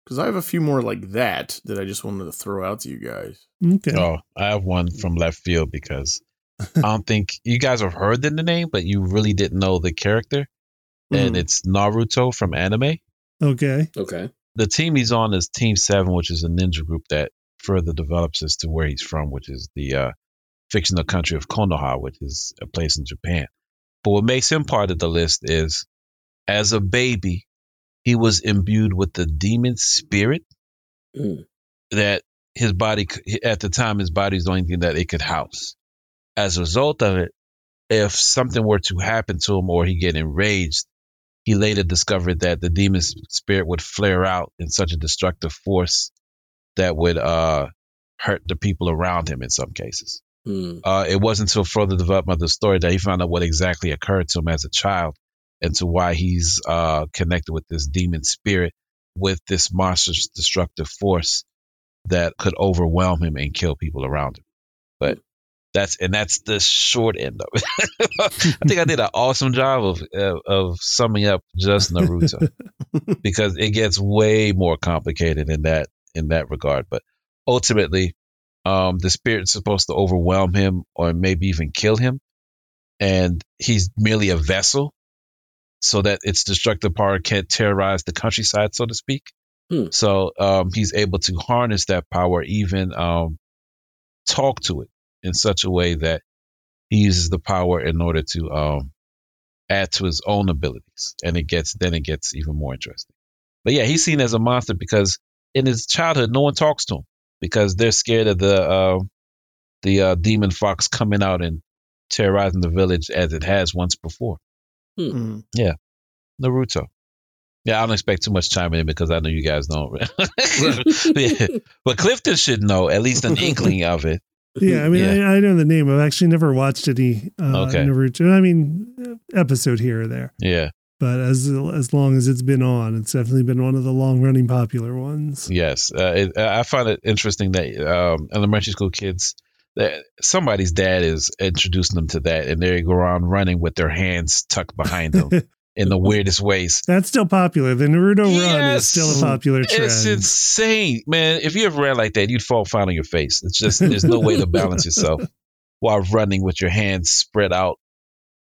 Because I have a few more like that that I just wanted to throw out to you guys. Okay. Oh, I have one from left field because I don't think you guys have heard the name, but you really didn't know the character. And Mhm. it's Naruto from anime. Okay. okay The team he's on is Team Seven, which is a ninja group that further develops as to where he's from, which is the uh, fictional country of Konoha, which is a place in Japan. But what makes him part of the list is, as a baby, he was imbued with the demon spirit Mm. that his body at the time his body is the only thing that it could house. As a result of it, if something were to happen to him or he get enraged, he later discovered that the demon spirit would flare out in such a destructive force that would uh, hurt the people around him in some cases. Hmm. Uh, it wasn't until further development of the story that he found out what exactly occurred to him as a child and to why he's uh, connected with this demon spirit, with this monstrous destructive force that could overwhelm him and kill people around him. But that's and that's the short end of it. I think I did an awesome job of of, of summing up just Naruto because it gets way more complicated in that in that regard. But ultimately, um, the spirit's supposed to overwhelm him or maybe even kill him, and he's merely a vessel, so that its destructive power can't terrorize the countryside, so to speak. Hmm. So um, he's able to harness that power, even um, talk to it in such a way that he uses the power in order to um, add to his own abilities, and it gets then it gets even more interesting. But yeah, he's seen as a monster because in his childhood, no one talks to him because they're scared of the uh, the uh, demon fox coming out and terrorizing the village as it has once before. Mhm. Yeah, Naruto. Yeah, I don't expect too much chiming in because I know you guys don't. yeah. But Clifton should know at least an inkling of it. Yeah, I mean, Yeah. I, I know the name. I've actually never watched any uh, Okay. Naruto. I mean, episode here or there. Yeah. But as as long as it's been on, it's definitely been one of the long running popular ones. Yes, uh, it, I find it interesting that um, elementary school kids, that somebody's dad is introducing them to that, and they go around running with their hands tucked behind them in the weirdest ways. That's still popular. The Naruto run is still a popular trend. It's insane, man. If you ever ran like that, you'd fall flat on your face. It's just there's no way to balance yourself while running with your hands spread out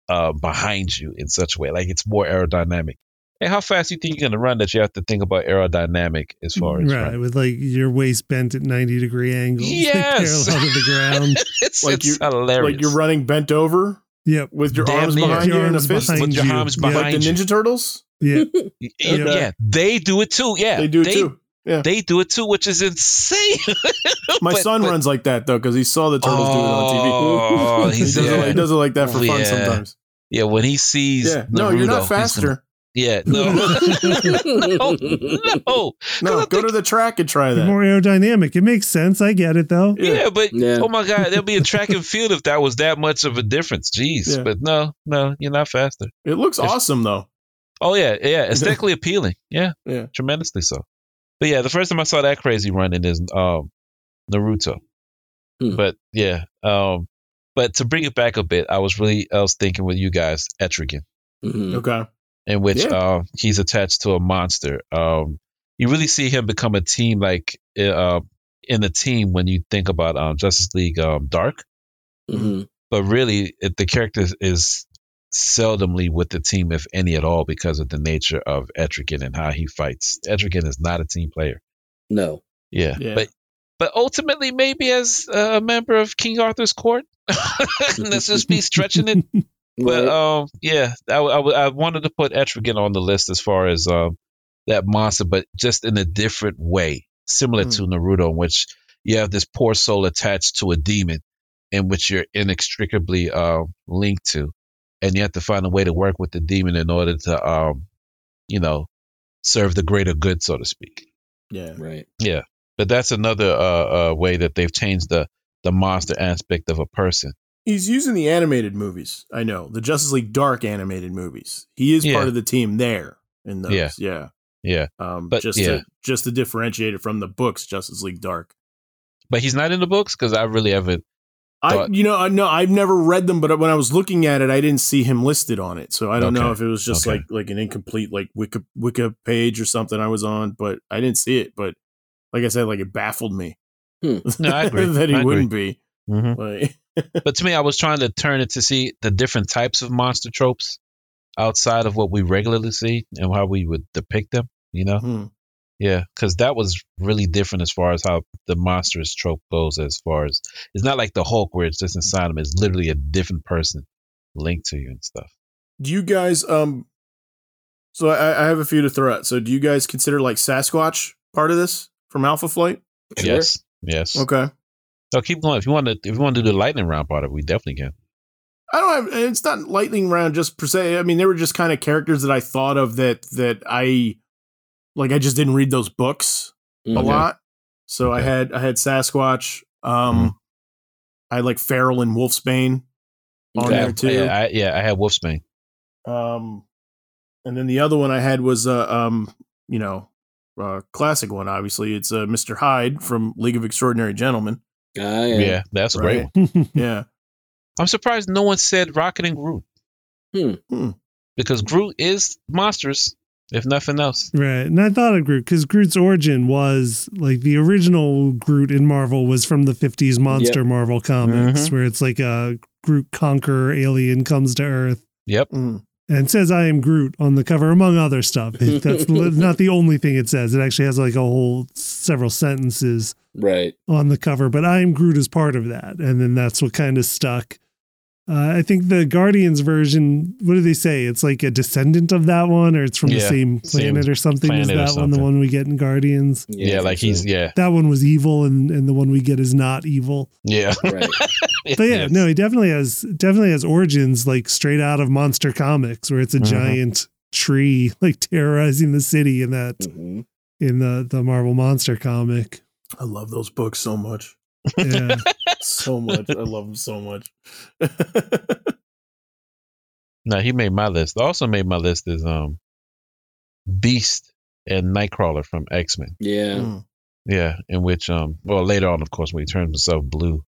uh, behind you in such a way. Like it's more aerodynamic. Hey, how fast do you think you're gonna run that you have to think about aerodynamic as far as right, running? with like your waist bent at 90 degree angles, like Yes. parallel to the ground. It's, Like it's you- hilarious. Like you're running bent over Yep. with your Damn arms near. behind Your you and a arms fist. with your you. arms Yeah. Like behind the. Ninja Turtles? Yeah. yeah, Yeah. yeah, they do it too. Yeah, They do it too. Yeah. They do it too, which is insane. My But- son but- runs like that though because he saw the turtles doing it on TV. Oh, He he's does, it, yeah. he does it like that for fun Yeah. sometimes. yeah. When he sees, Yeah. No, you're not he's gonna- faster. Yeah, no, no, no. No, go think- to the track and try that. More aerodynamic. It makes sense. I get it though. Yeah. Yeah, but Yeah. oh my god, there'd be a track and field if that was that much of a difference. Jeez, Yeah. but no, no, you're not faster. It looks It's- awesome though. Oh yeah, yeah, aesthetically appealing. Yeah, Yeah. tremendously so. But yeah, the first time I saw that crazy running is um Naruto. Hmm. But yeah, um, but to bring it back a bit, I was really I was thinking with you guys, Etrigan, Mhm. Okay. In which Yeah. um he's attached to a monster. Um, you really see him become a team like uh in the team when you think about um Justice League um Dark. Mhm. but really it, the character is seldomly with the team if any at all because of the nature of Etrigan and how he fights Etrigan is not a team player No. yeah, Yeah. but but ultimately maybe as a member of King Arthur's court let's just be stretching it but Right. um yeah I, I, I wanted to put Etrigan on the list as far as um that monster but just in a different way similar Hmm. to Naruto in which you have this poor soul attached to a demon in which you're inextricably uh, linked to, and you have to find a way to work with the demon in order to, um, you know, serve the greater good, so to speak. Yeah. right. Yeah, but that's another uh, uh, way that they've changed the the monster aspect of a person. He's using the animated movies. I know the Justice League Dark animated movies. He is Yeah. part of the team there in those. Yeah. Yeah. Yeah, Um, But, just yeah. to just to differentiate it from the books, Justice League Dark. but he's not in the books because I really haven't. I, you know, I no, I've never read them, but when I was looking at it, I didn't see him listed on it. So I don't know if it was just Okay. like like an incomplete like Wiki Wiki page or something I was on, but I didn't see it. But like I said, like it baffled me Hmm. No, I agree. that he I wouldn't be. Like, But to me, I was trying to turn it to see the different types of monster tropes outside of what we regularly see and how we would depict them. You know. hmm. Yeah, because that was really different as far as how the monstrous trope goes. As far as it's not like the Hulk where it's just inside him; it's literally a different person linked to you and stuff. Do you guys um? So I, I have a few to throw out. So do you guys consider like Sasquatch part of this from Alpha Flight? Sure. Yes, yes. Okay. So keep going. If you want to, if you want to do the lightning round part of it, we definitely can. I don't have. It's not lightning round just per se. I mean, they were just kind of characters that I thought of that that I like. I just didn't read those books a Mhm. Okay. lot, so I had I had Sasquatch. Um, I had like Feral and Wolfsbane on Okay. there too. Yeah, I, yeah, I had Wolfsbane. Um, and then the other one I had was uh, um, you know, uh, classic one. Obviously, it's uh, Mister Hyde from League of Extraordinary Gentlemen. Ah, Yeah, yeah. that's a great one. Yeah, I'm surprised no one said Rocket and Groot. Hmm. Hmm. Because Groot is monstrous, if nothing else. Right. And I thought of Groot because Groot's origin was like the original Groot in Marvel was from the 50s monster Marvel comics, Mhm. where it's like a Groot conqueror alien comes to Earth Yep. Mm. and says, I am Groot on the cover, among other stuff. That's not the only thing it says. It actually has like a whole several sentences Right. on the cover, but I am Groot is part of that. And then that's what kind of stuck. Uh, I think the Guardians version, what do they say? It's like a descendant of that one, or it's from the Yeah, same same planet or something. Is planet or that one the one we get in Guardians? Yeah, I think like he's yeah, That one was evil, and, and the one we get is not evil. yeah. Right. But yeah, Yes. no, he definitely has definitely has origins like straight out of monster comics, where it's a Mhm. giant tree like terrorizing the city in that Mhm. in the the Marvel Monster comic. I love those books so much. Yeah. So much. I love them so much. now he made my list. Also made my list is um Beast and Nightcrawler from X Men. Yeah. Mm. Yeah, in which um well later on of course when he turns himself blue.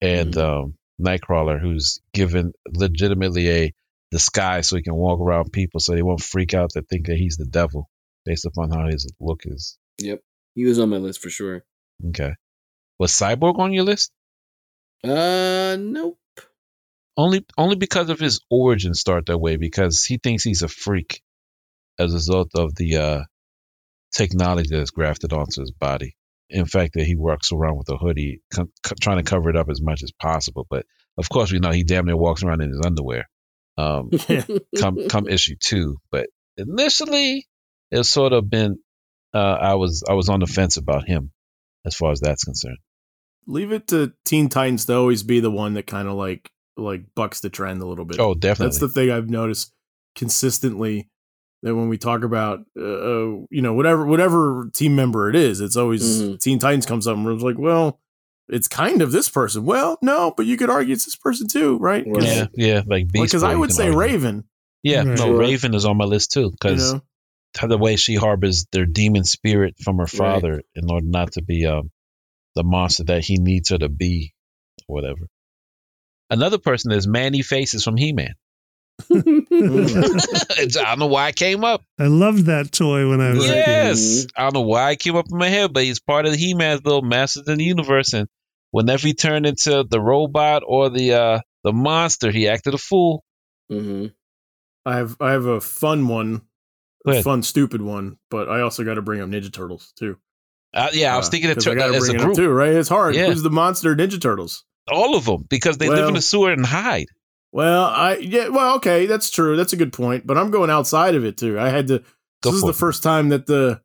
And um Nightcrawler who's given legitimately a disguise so he can walk around people so they won't freak out that think that he's the devil based upon how his look is. Yep. He was on my list for sure. Okay. Was Cyborg on your list? Uh, nope. Only only because of his origin start that way because he thinks he's a freak as a result of the uh technology that's grafted onto his body. In fact, that he walks around with a hoodie, co- co- trying to cover it up as much as possible. But of course, we know he damn near walks around in his underwear. Um, come come issue two, but initially it's sort of been uh, I was I was on the fence about him as far as that's concerned. Leave it to Teen Titans to always be the one that kind of like like bucks the trend a little bit. Oh, definitely. That's the thing I've noticed consistently that when we talk about uh, uh, you know whatever whatever team member it is, it's always Mhm. Teen Titans comes up and it's like, well, it's kind of this person. Well, no, but you could argue it's this person too, right? Right. yeah, yeah, like Because Boy, I would say argue. Raven. Yeah, Right. no, Sure. Raven is on my list too You because know, the way she harbors their demon spirit from her Right. father in order not to be um the monster that he needs her to be, or whatever. Another person is Man-E-Faces from He Man. I don't know why it came up. I loved that toy when I was a kid. Yes, I don't know why it came up in my head, but he's part of He Man's little Masters in the Universe, and whenever he turned into the robot or the uh the monster, he acted a fool. hmm I have I have a fun one, Go a ahead. Fun stupid one, but I also got to bring up Ninja Turtles too. Uh, yeah, I was Uh, thinking it 'cause I tur- as a up group, too, right? It's hard. Yeah. Who's the monster Ninja Turtles? all of them, because they live in Well- the sewer and hide. Well, I yeah, well, okay, that's true. That's a good point. But I'm going outside of it too. I had to. Go this is the it. first time that the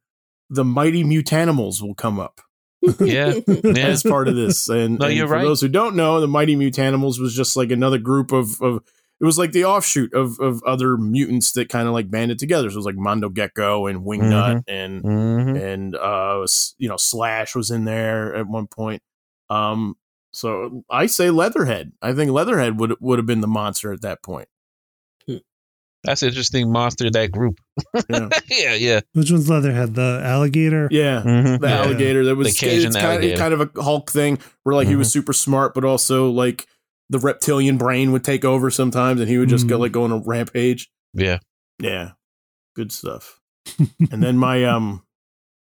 the mighty mutanimals will come up Yeah, yeah. as part of this. And, No, and for right. those who don't know, the mighty mutanimals was just like another group of of. It was like the offshoot of of other mutants that kind of like banded together. So it was like Mondo Gecko and Wingnut and hmm and uh you know Slash was in there at one point. Um, so I say Leatherhead. I think Leatherhead would would have been the monster at that point. That's an interesting monster. That group. Yeah. yeah, yeah. Which one's Leatherhead? The alligator? Yeah, Mhm. the Yeah. alligator that was The Cajun it's kind, of, kind of a Hulk thing where like he was super smart, but also like the reptilian brain would take over sometimes, and he would just go Mm. like go on a rampage. Yeah. Yeah, good stuff. and then my um,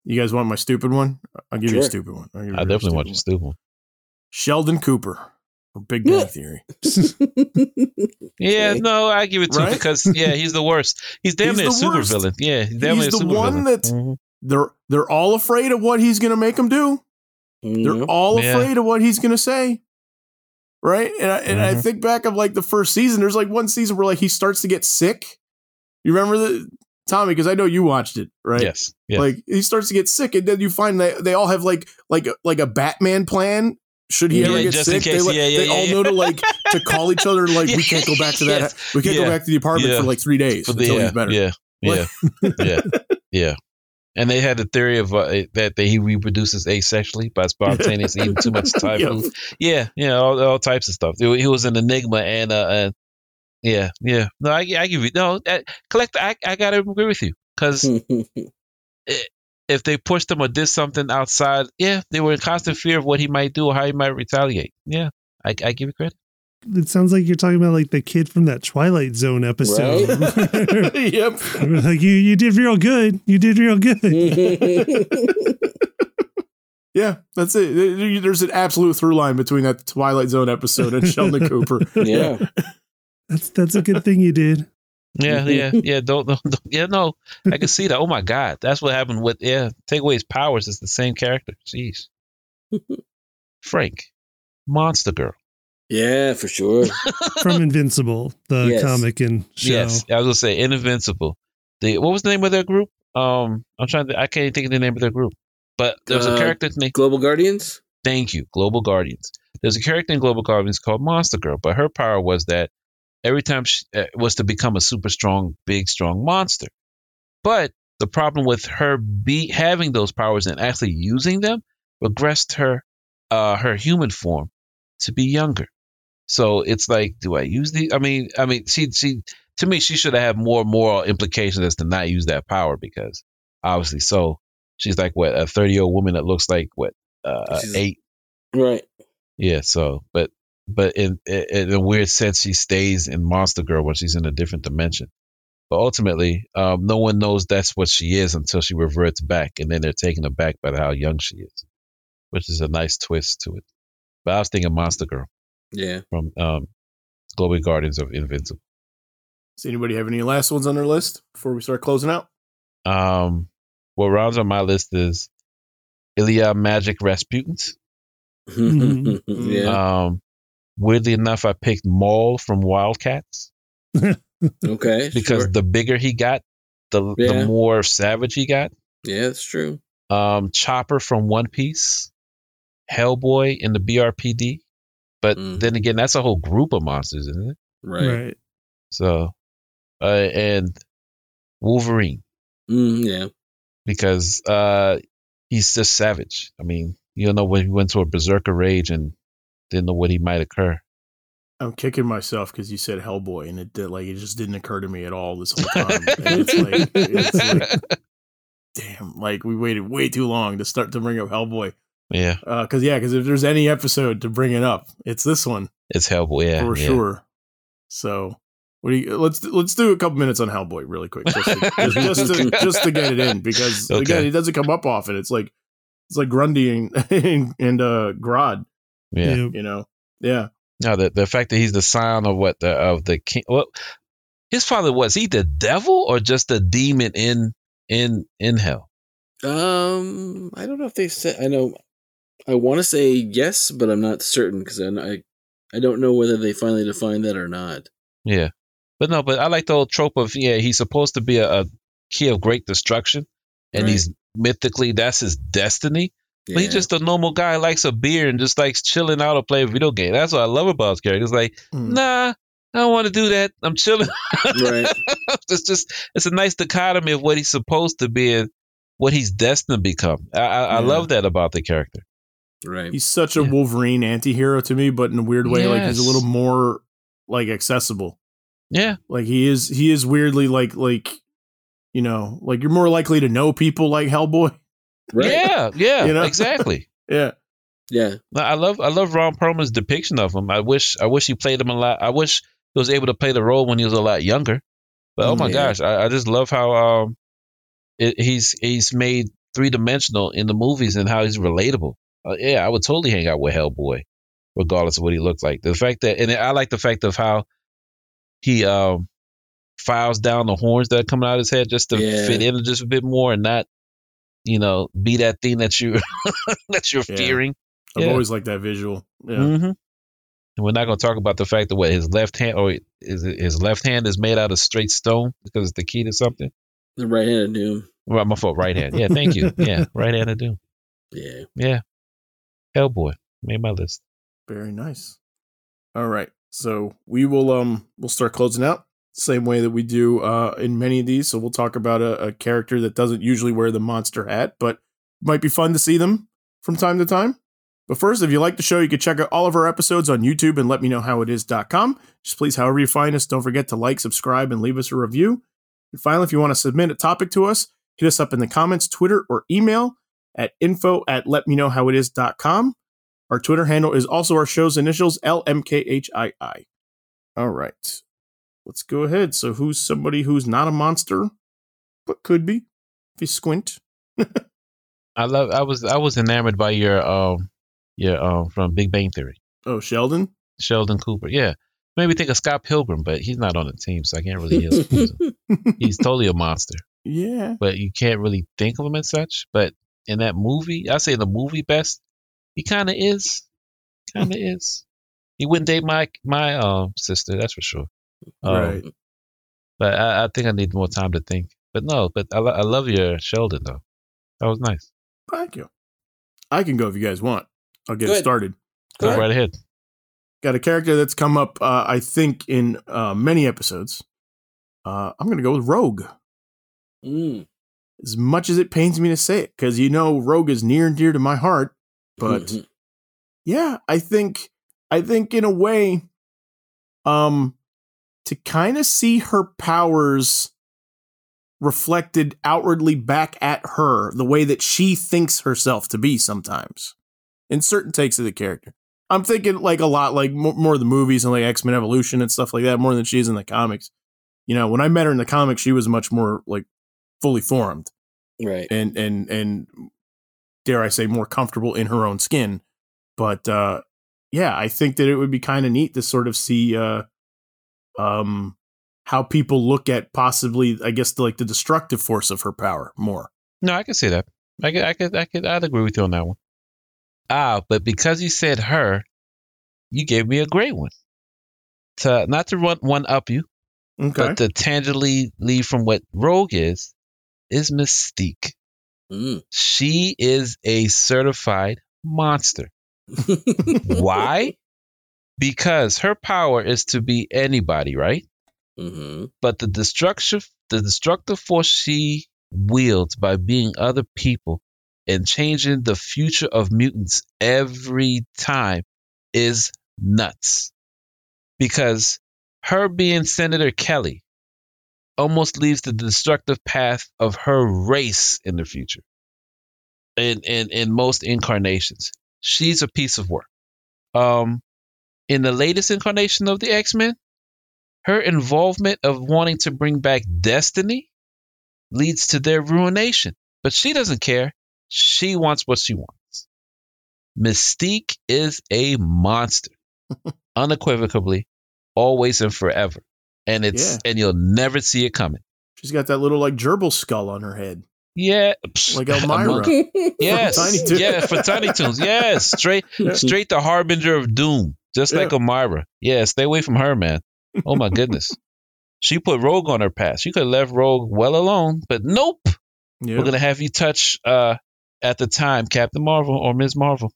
you guys want my stupid one? I'll give you a stupid one. I'll give you definitely want you one. stupid. one. Sheldon Cooper from Big Bang Theory. Yeah, Okay. no, I give it to him Right? because yeah, he's the worst. He's damn near a the super worst. villain. Yeah, he's damn He's a the one villain. that- Mhm. They're they're all afraid of what he's gonna make them do. They're Mhm. all Yeah. afraid of what he's gonna say. Right? And I, and I Mhm. think back of like the first season, there's like one season where like he starts to get sick. You remember the Tommy, because I know you watched it, right? Yes. Yeah. Like he starts to get sick, and then you find that they all have like like like a Batman plan. Should he Yeah, ever get sick, they, like, Yeah, yeah, they all know to like to call each other. Like we can't go back to that. Yes. We can't go back to the apartment for like three days until he's better. Yeah. Yeah. yeah. Yeah. And they had the theory of uh, that, that he reproduces asexually by spontaneous eating too much Thai Yeah. food. Yeah, yeah, all, all types of stuff. He was an enigma, and uh, yeah, yeah. No, I, I give you no. Uh, collect. I, I gotta agree with you because if they pushed him or did something outside, yeah, they were in constant fear of what he might do or how he might retaliate. Yeah, I, I give you credit. It sounds like you're talking about like the kid from that Twilight Zone episode. yep. like you, you did real good. You did real good. Yeah, that's it. There's an absolute through line between that Twilight Zone episode and Sheldon Cooper. yeah. That's that's a good thing you did. Yeah, mm-hmm. yeah, yeah. Don't, don't, don't- yeah, no, I can see that. Oh my God, that's what happened with yeah. Take away his powers. It's the same character. Jeez, Frank, Monster Girl. Yeah, for sure. From Invincible, the Yes. comic and show. Yes, I was gonna say Invincible. The what was the name of their group? Um, I'm trying to. I can't think of the name of their group. But there's a Uh, character named. Global Guardians? Thank you, Global Guardians. There's a character in Global Guardians called Monster Girl, but her power was that every time she uh, was to become a super strong, big, strong monster. But the problem with her be having those powers and actually using them regressed her uh, her human form to be younger. So it's like, do I use the? I mean, I mean, she she to me she should have had more moral implications as to not use that power because obviously, so she's like what a thirty year old woman that looks like what uh, She's- eight. Right. Yeah. So, but but in, in in a weird sense, she stays in Monster Girl when she's in a different dimension. But ultimately, um, no one knows that's what she is until she reverts back, and then they're taken aback by how young she is, which is a nice twist to it. But I was thinking Monster Girl Yeah. from um, Global Guardians of Invincible. Does anybody have any last ones on their list before we start closing out? Um, what rounds on my list is Ilya Magik Rasputins. Yeah. Um, weirdly enough, I picked Maul from Wildcats okay. because sure. the bigger he got, the Yeah. the more savage he got. yeah, that's true. Um, Chopper from One Piece, Hellboy in the BPRD. But Mm. then again, that's a whole group of monsters, isn't it? Right. Right. So, uh, and Wolverine Mm, yeah. because uh, he's just savage. I mean, you don't know when he went to a berserker rage and didn't know what he might occur. I'm kicking myself because you said Hellboy, and it did like it just didn't occur to me at all this whole time. it's like, it's like, damn, like we waited way too long to start to bring up Hellboy. Yeah, Because yeah, because if there's any episode to bring it up, it's this one it's Hellboy. Yeah, for yeah. sure. So, what do you, let's let's do a couple minutes on Hellboy really quick, just to, just, just to just to get it in because Okay. again, he doesn't come up often. It's like it's like Grundy and and, and uh, Grodd, Yeah. Yeah. you know. Yeah, No, the the fact that he's the son of what the of the king. Well, his father was he the devil or just a demon in in in hell? Um, I don't know if they said. I know. I want to say yes, but I'm not certain because I, I I don't know whether they finally defined that or not. Yeah, but no, but I like the old trope of yeah, he's supposed to be a, a key of great destruction, and Right. he's mythically that's his destiny. Yeah. But he's just a normal guy, likes a beer and just likes chilling out or playing a video game. That's what I love about his character. It's like, Mm. nah, I don't want to do that. I'm chilling. right. it's just it's a nice dichotomy of what he's supposed to be and what he's destined to become. I, I, I love that about the character. Right. he's such a Yeah. Wolverine anti-hero to me, but in a weird way, like he's a little more like accessible. Yeah, Like he is he is weirdly like like you know like you're more likely to know people like Hellboy. Right. yeah, yeah, You know? exactly. Yeah, Yeah. I love I love Ron Perlman's depiction of him. I wish I wish he played him a lot. I wish he was able to play the role when he was a lot younger. But oh my Yeah. gosh, I, I just love how um it, he's he's made three dimensional in the movies and how he's relatable. Uh, yeah, I would totally hang out with Hellboy, regardless of what he looked like. The fact that and I like the fact of how he um files down the horns that are coming out of his head just to Yeah. fit in just a bit more and not you know be that thing that you that you're Yeah. fearing. I've Yeah. always liked that visual. Yeah, hmm And we're not going to talk about the fact that what his left hand or is it, his left hand is made out of straight stone because it's the key to something. The right handed doom. Well, my fault. Right hand. Yeah, thank you. Yeah, right handed doom. Yeah. Yeah, Hellboy made my list. very nice. All right, so we will um we'll start closing out same way that we do uh in many of these. So we'll talk about a, a character that doesn't usually wear the monster hat, but might be fun to see them from time to time. But first, if you like the show, you can check out all of our episodes on YouTube and let me know how it is.com. Just please, however you find us, don't forget to like, subscribe, and leave us a review. And finally, if you want to submit a topic to us, hit us up in the comments, Twitter, or email at info at letmeknowhowitis.com. Our Twitter handle is also our show's initials, LMKHII. All right. Let's go ahead. So, who's somebody who's not a monster, but could be if you squint? I love. I was I was enamored by your um your um from Big Bang Theory, Oh, Sheldon? Sheldon Cooper. Yeah, made me think of Scott Pilgrim, but he's not on the team, so I can't really. use him. he's totally a monster, yeah. but you can't really think of him as such. But in that movie, I say in the movie best, he kind of is, kind of is. He wouldn't date my my um sister, that's for sure. Um, right. But I, I think I need more time to think. But no, but I, I love your Sheldon though. That was nice. Thank you. I can go if you guys want. I'll get Go it started. Go All right. right ahead. got a character that's come up, uh, I think, in uh, many episodes. Uh, I'm going to go with Rogue. Mm. As much as it pains me to say it, because you know Rogue is near and dear to my heart, but Mhm. yeah, I think, I think in a way, um, to kind of see her powers reflected outwardly back at her, the way that she thinks herself to be sometimes, in certain takes of the character. I'm thinking like a lot like more, more of the movies and like X Men Evolution and stuff like that, more than she is in the comics. You know, when I met her in the comics, she was much more like fully formed right. and and and dare I say more comfortable in her own skin. But uh yeah, I think that it would be kind of neat to sort of see uh um how people look at possibly I guess the, like the destructive force of her power more. No, I can see that. I could, I could, I could, I'd agree with you on that one. Ah, but because you said her, you gave me a great one. To not to run one up you, Okay. but to tangibly leave from what Rogue is, is Mystique. Mm. She is a certified monster. Why? Because her power is to be anybody, right? hmm But the destructive, the destructive force she wields by being other people and changing the future of mutants every time is nuts. Because her being Senator Kelly almost leaves the destructive path of her race in the future. In in in most incarnations, she's a piece of work. Um, in the latest incarnation of the X Men, her involvement of wanting to bring back Destiny leads to their ruination. But she doesn't care. She wants what she wants. Mystique is a monster, unequivocally, always and forever. And it's Yeah. and you'll never see it coming. She's got that little like gerbil skull on her head. Yeah, Like Elmyra. among- Yes, Tiny yeah, for Tiny Toons. Yes, straight, straight the harbinger of doom, just like Yeah. Elmyra. Yeah, stay away from her, man. Oh my goodness, she put Rogue on her path. She could have left Rogue well alone, but nope. Yeah. We're gonna have you touch, uh, at the time, Captain Marvel or Ms. Marvel.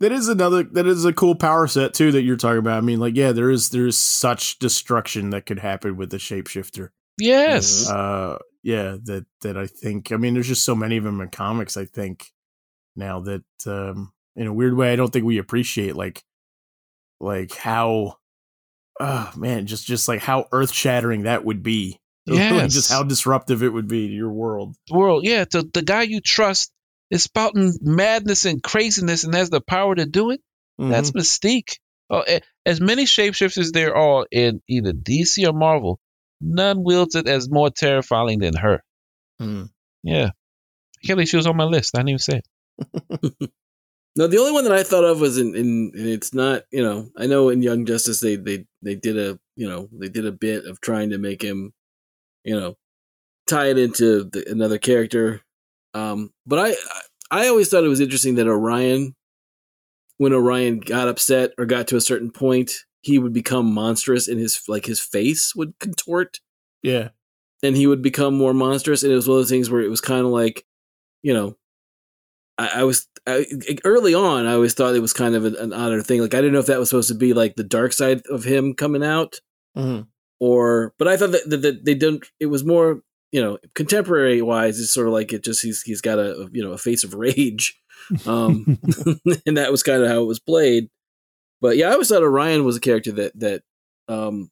That is another that is a cool power set too that you're talking about. I mean, like, yeah, there is there is such destruction that could happen with the shapeshifter. Yes, Uh yeah, that that I think I mean there's just so many of them in comics, I think, now that um in a weird way I don't think we appreciate like like how oh man, just just like how earth shattering that would be. Like, Yes. just how disruptive it would be to your world. world. Yeah, the the guy you trust is spouting madness and craziness and has the power to do it. That's Mhm. Mystique. Oh, as many shapeshifters there are in either DC or Marvel, none wields it as more terrifying than her. Mhm. Yeah. I can't believe she was on my list. I didn't even say it. No, the only one that I thought of was in, in and it's not, you know, I know in Young Justice they they they did a, you know, they did a bit of trying to make him, you know, tie it into the, another character. Um, but I I always thought it was interesting that Orion, when Orion got upset or got to a certain point, he would become monstrous and his like his face would contort Yeah. and he would become more monstrous. And it was one of those things where it was kind of like, you know, I, I was I, early on. I always thought it was kind of an, an odder thing. Like I didn't know if that was supposed to be like the dark side of him coming out, Mhm. or but I thought that, that, that they didn't. It was more, you know, contemporary wise. It's sort of like it just he's he's got a you know a face of rage, um, and that was kind of how it was played. But yeah, I always thought Orion was a character that that um,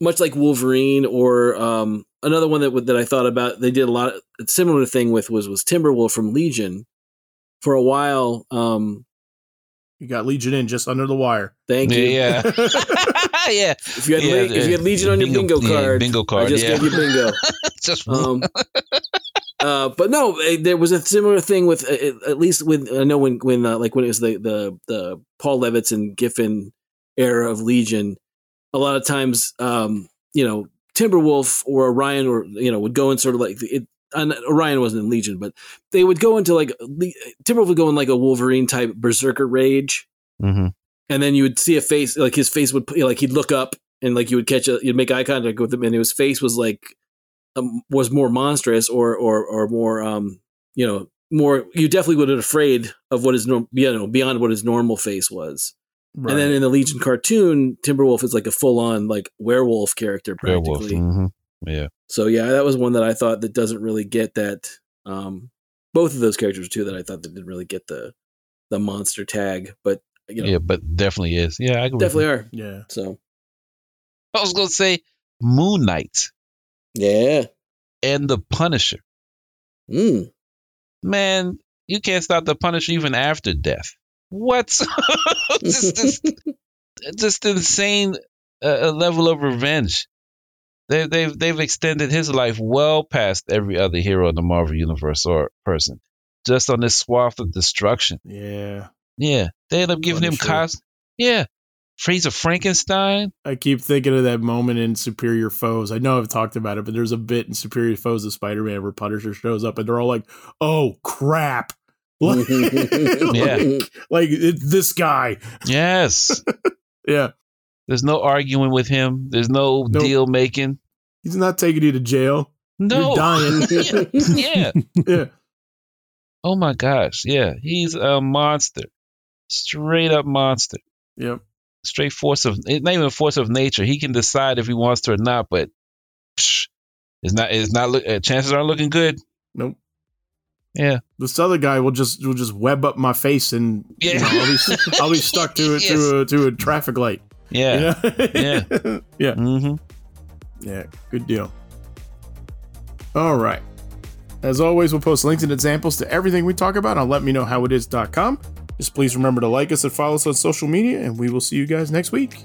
much like Wolverine or um, another one that that I thought about. They did a lot a similar thing with was was Timberwolf from Legion. For a while, um, You got Legion in just under the wire. thank you. Yeah. yeah. If you had Yeah, Le- if you had the- Legion on your bingo yeah, card, bingo card. I just yeah. gave you bingo. just Um, uh, but no, eh, there was a similar thing with uh, at least with I know when when uh, like when it was the the the Paul Levitz and Giffen era of Legion, a lot of times, um, you know, Timberwolf or Orion or you know would go in sort of like it. And Orion wasn't in Legion, but they would go into like Timberwolf would go in like a Wolverine type berserker rage, Mhm. And then you would see a face like his face would like he'd look up and like you would catch a you'd make eye contact with him and his face was like um, was more monstrous or or or more um you know more you definitely would have been afraid of what his norm you know beyond what his normal face was Right. And then in the Legion cartoon, Timberwolf is like a full on like werewolf character Werewolf. practically. hmm Yeah. So yeah, that was one that I thought that doesn't really get that. Um, both of those characters too that I thought that didn't really get the the monster tag, but you know Yeah, but definitely is. Yeah, I agree. definitely are. yeah. So I was gonna say Moon Knight yeah, and the Punisher. mm. Man, you can't stop the Punisher even after death. What? just, just, just insane uh, level of revenge. They, they've they've extended his life well past every other hero in the Marvel universe or person, just on this swath of destruction. Yeah. Yeah, they end up giving him cost. cos. Yeah, Fraser Frankenstein. I keep thinking of that moment in Superior Foes. I know I've talked about it, but there's a bit in Superior Foes of Spider Man where Punisher shows up and they're all like, oh, crap. Like, Yeah. like it, this guy. Yes, Yeah. there's no arguing with him. There's no Nope. deal making. He's not taking you to jail. No, dying. yeah. Yeah. Oh my gosh. Yeah, he's a monster. Straight up monster. Yep. Straight force of it's not even a force of nature. He can decide if he wants to or not, but psh, it's not. It's not. Look, uh, chances aren't looking good. Nope. Yeah. This other guy will just will just web up my face and you Yeah. know, I'll, be, I'll be stuck to it Yes. to a to a traffic light. Yeah. You know? Yeah. yeah. Mm-hmm. Yeah, good deal. All right. As always, we'll post links and examples to everything we talk about on letmeknowhowitis.com. Just please remember to like us and follow us on social media, and we will see you guys next week.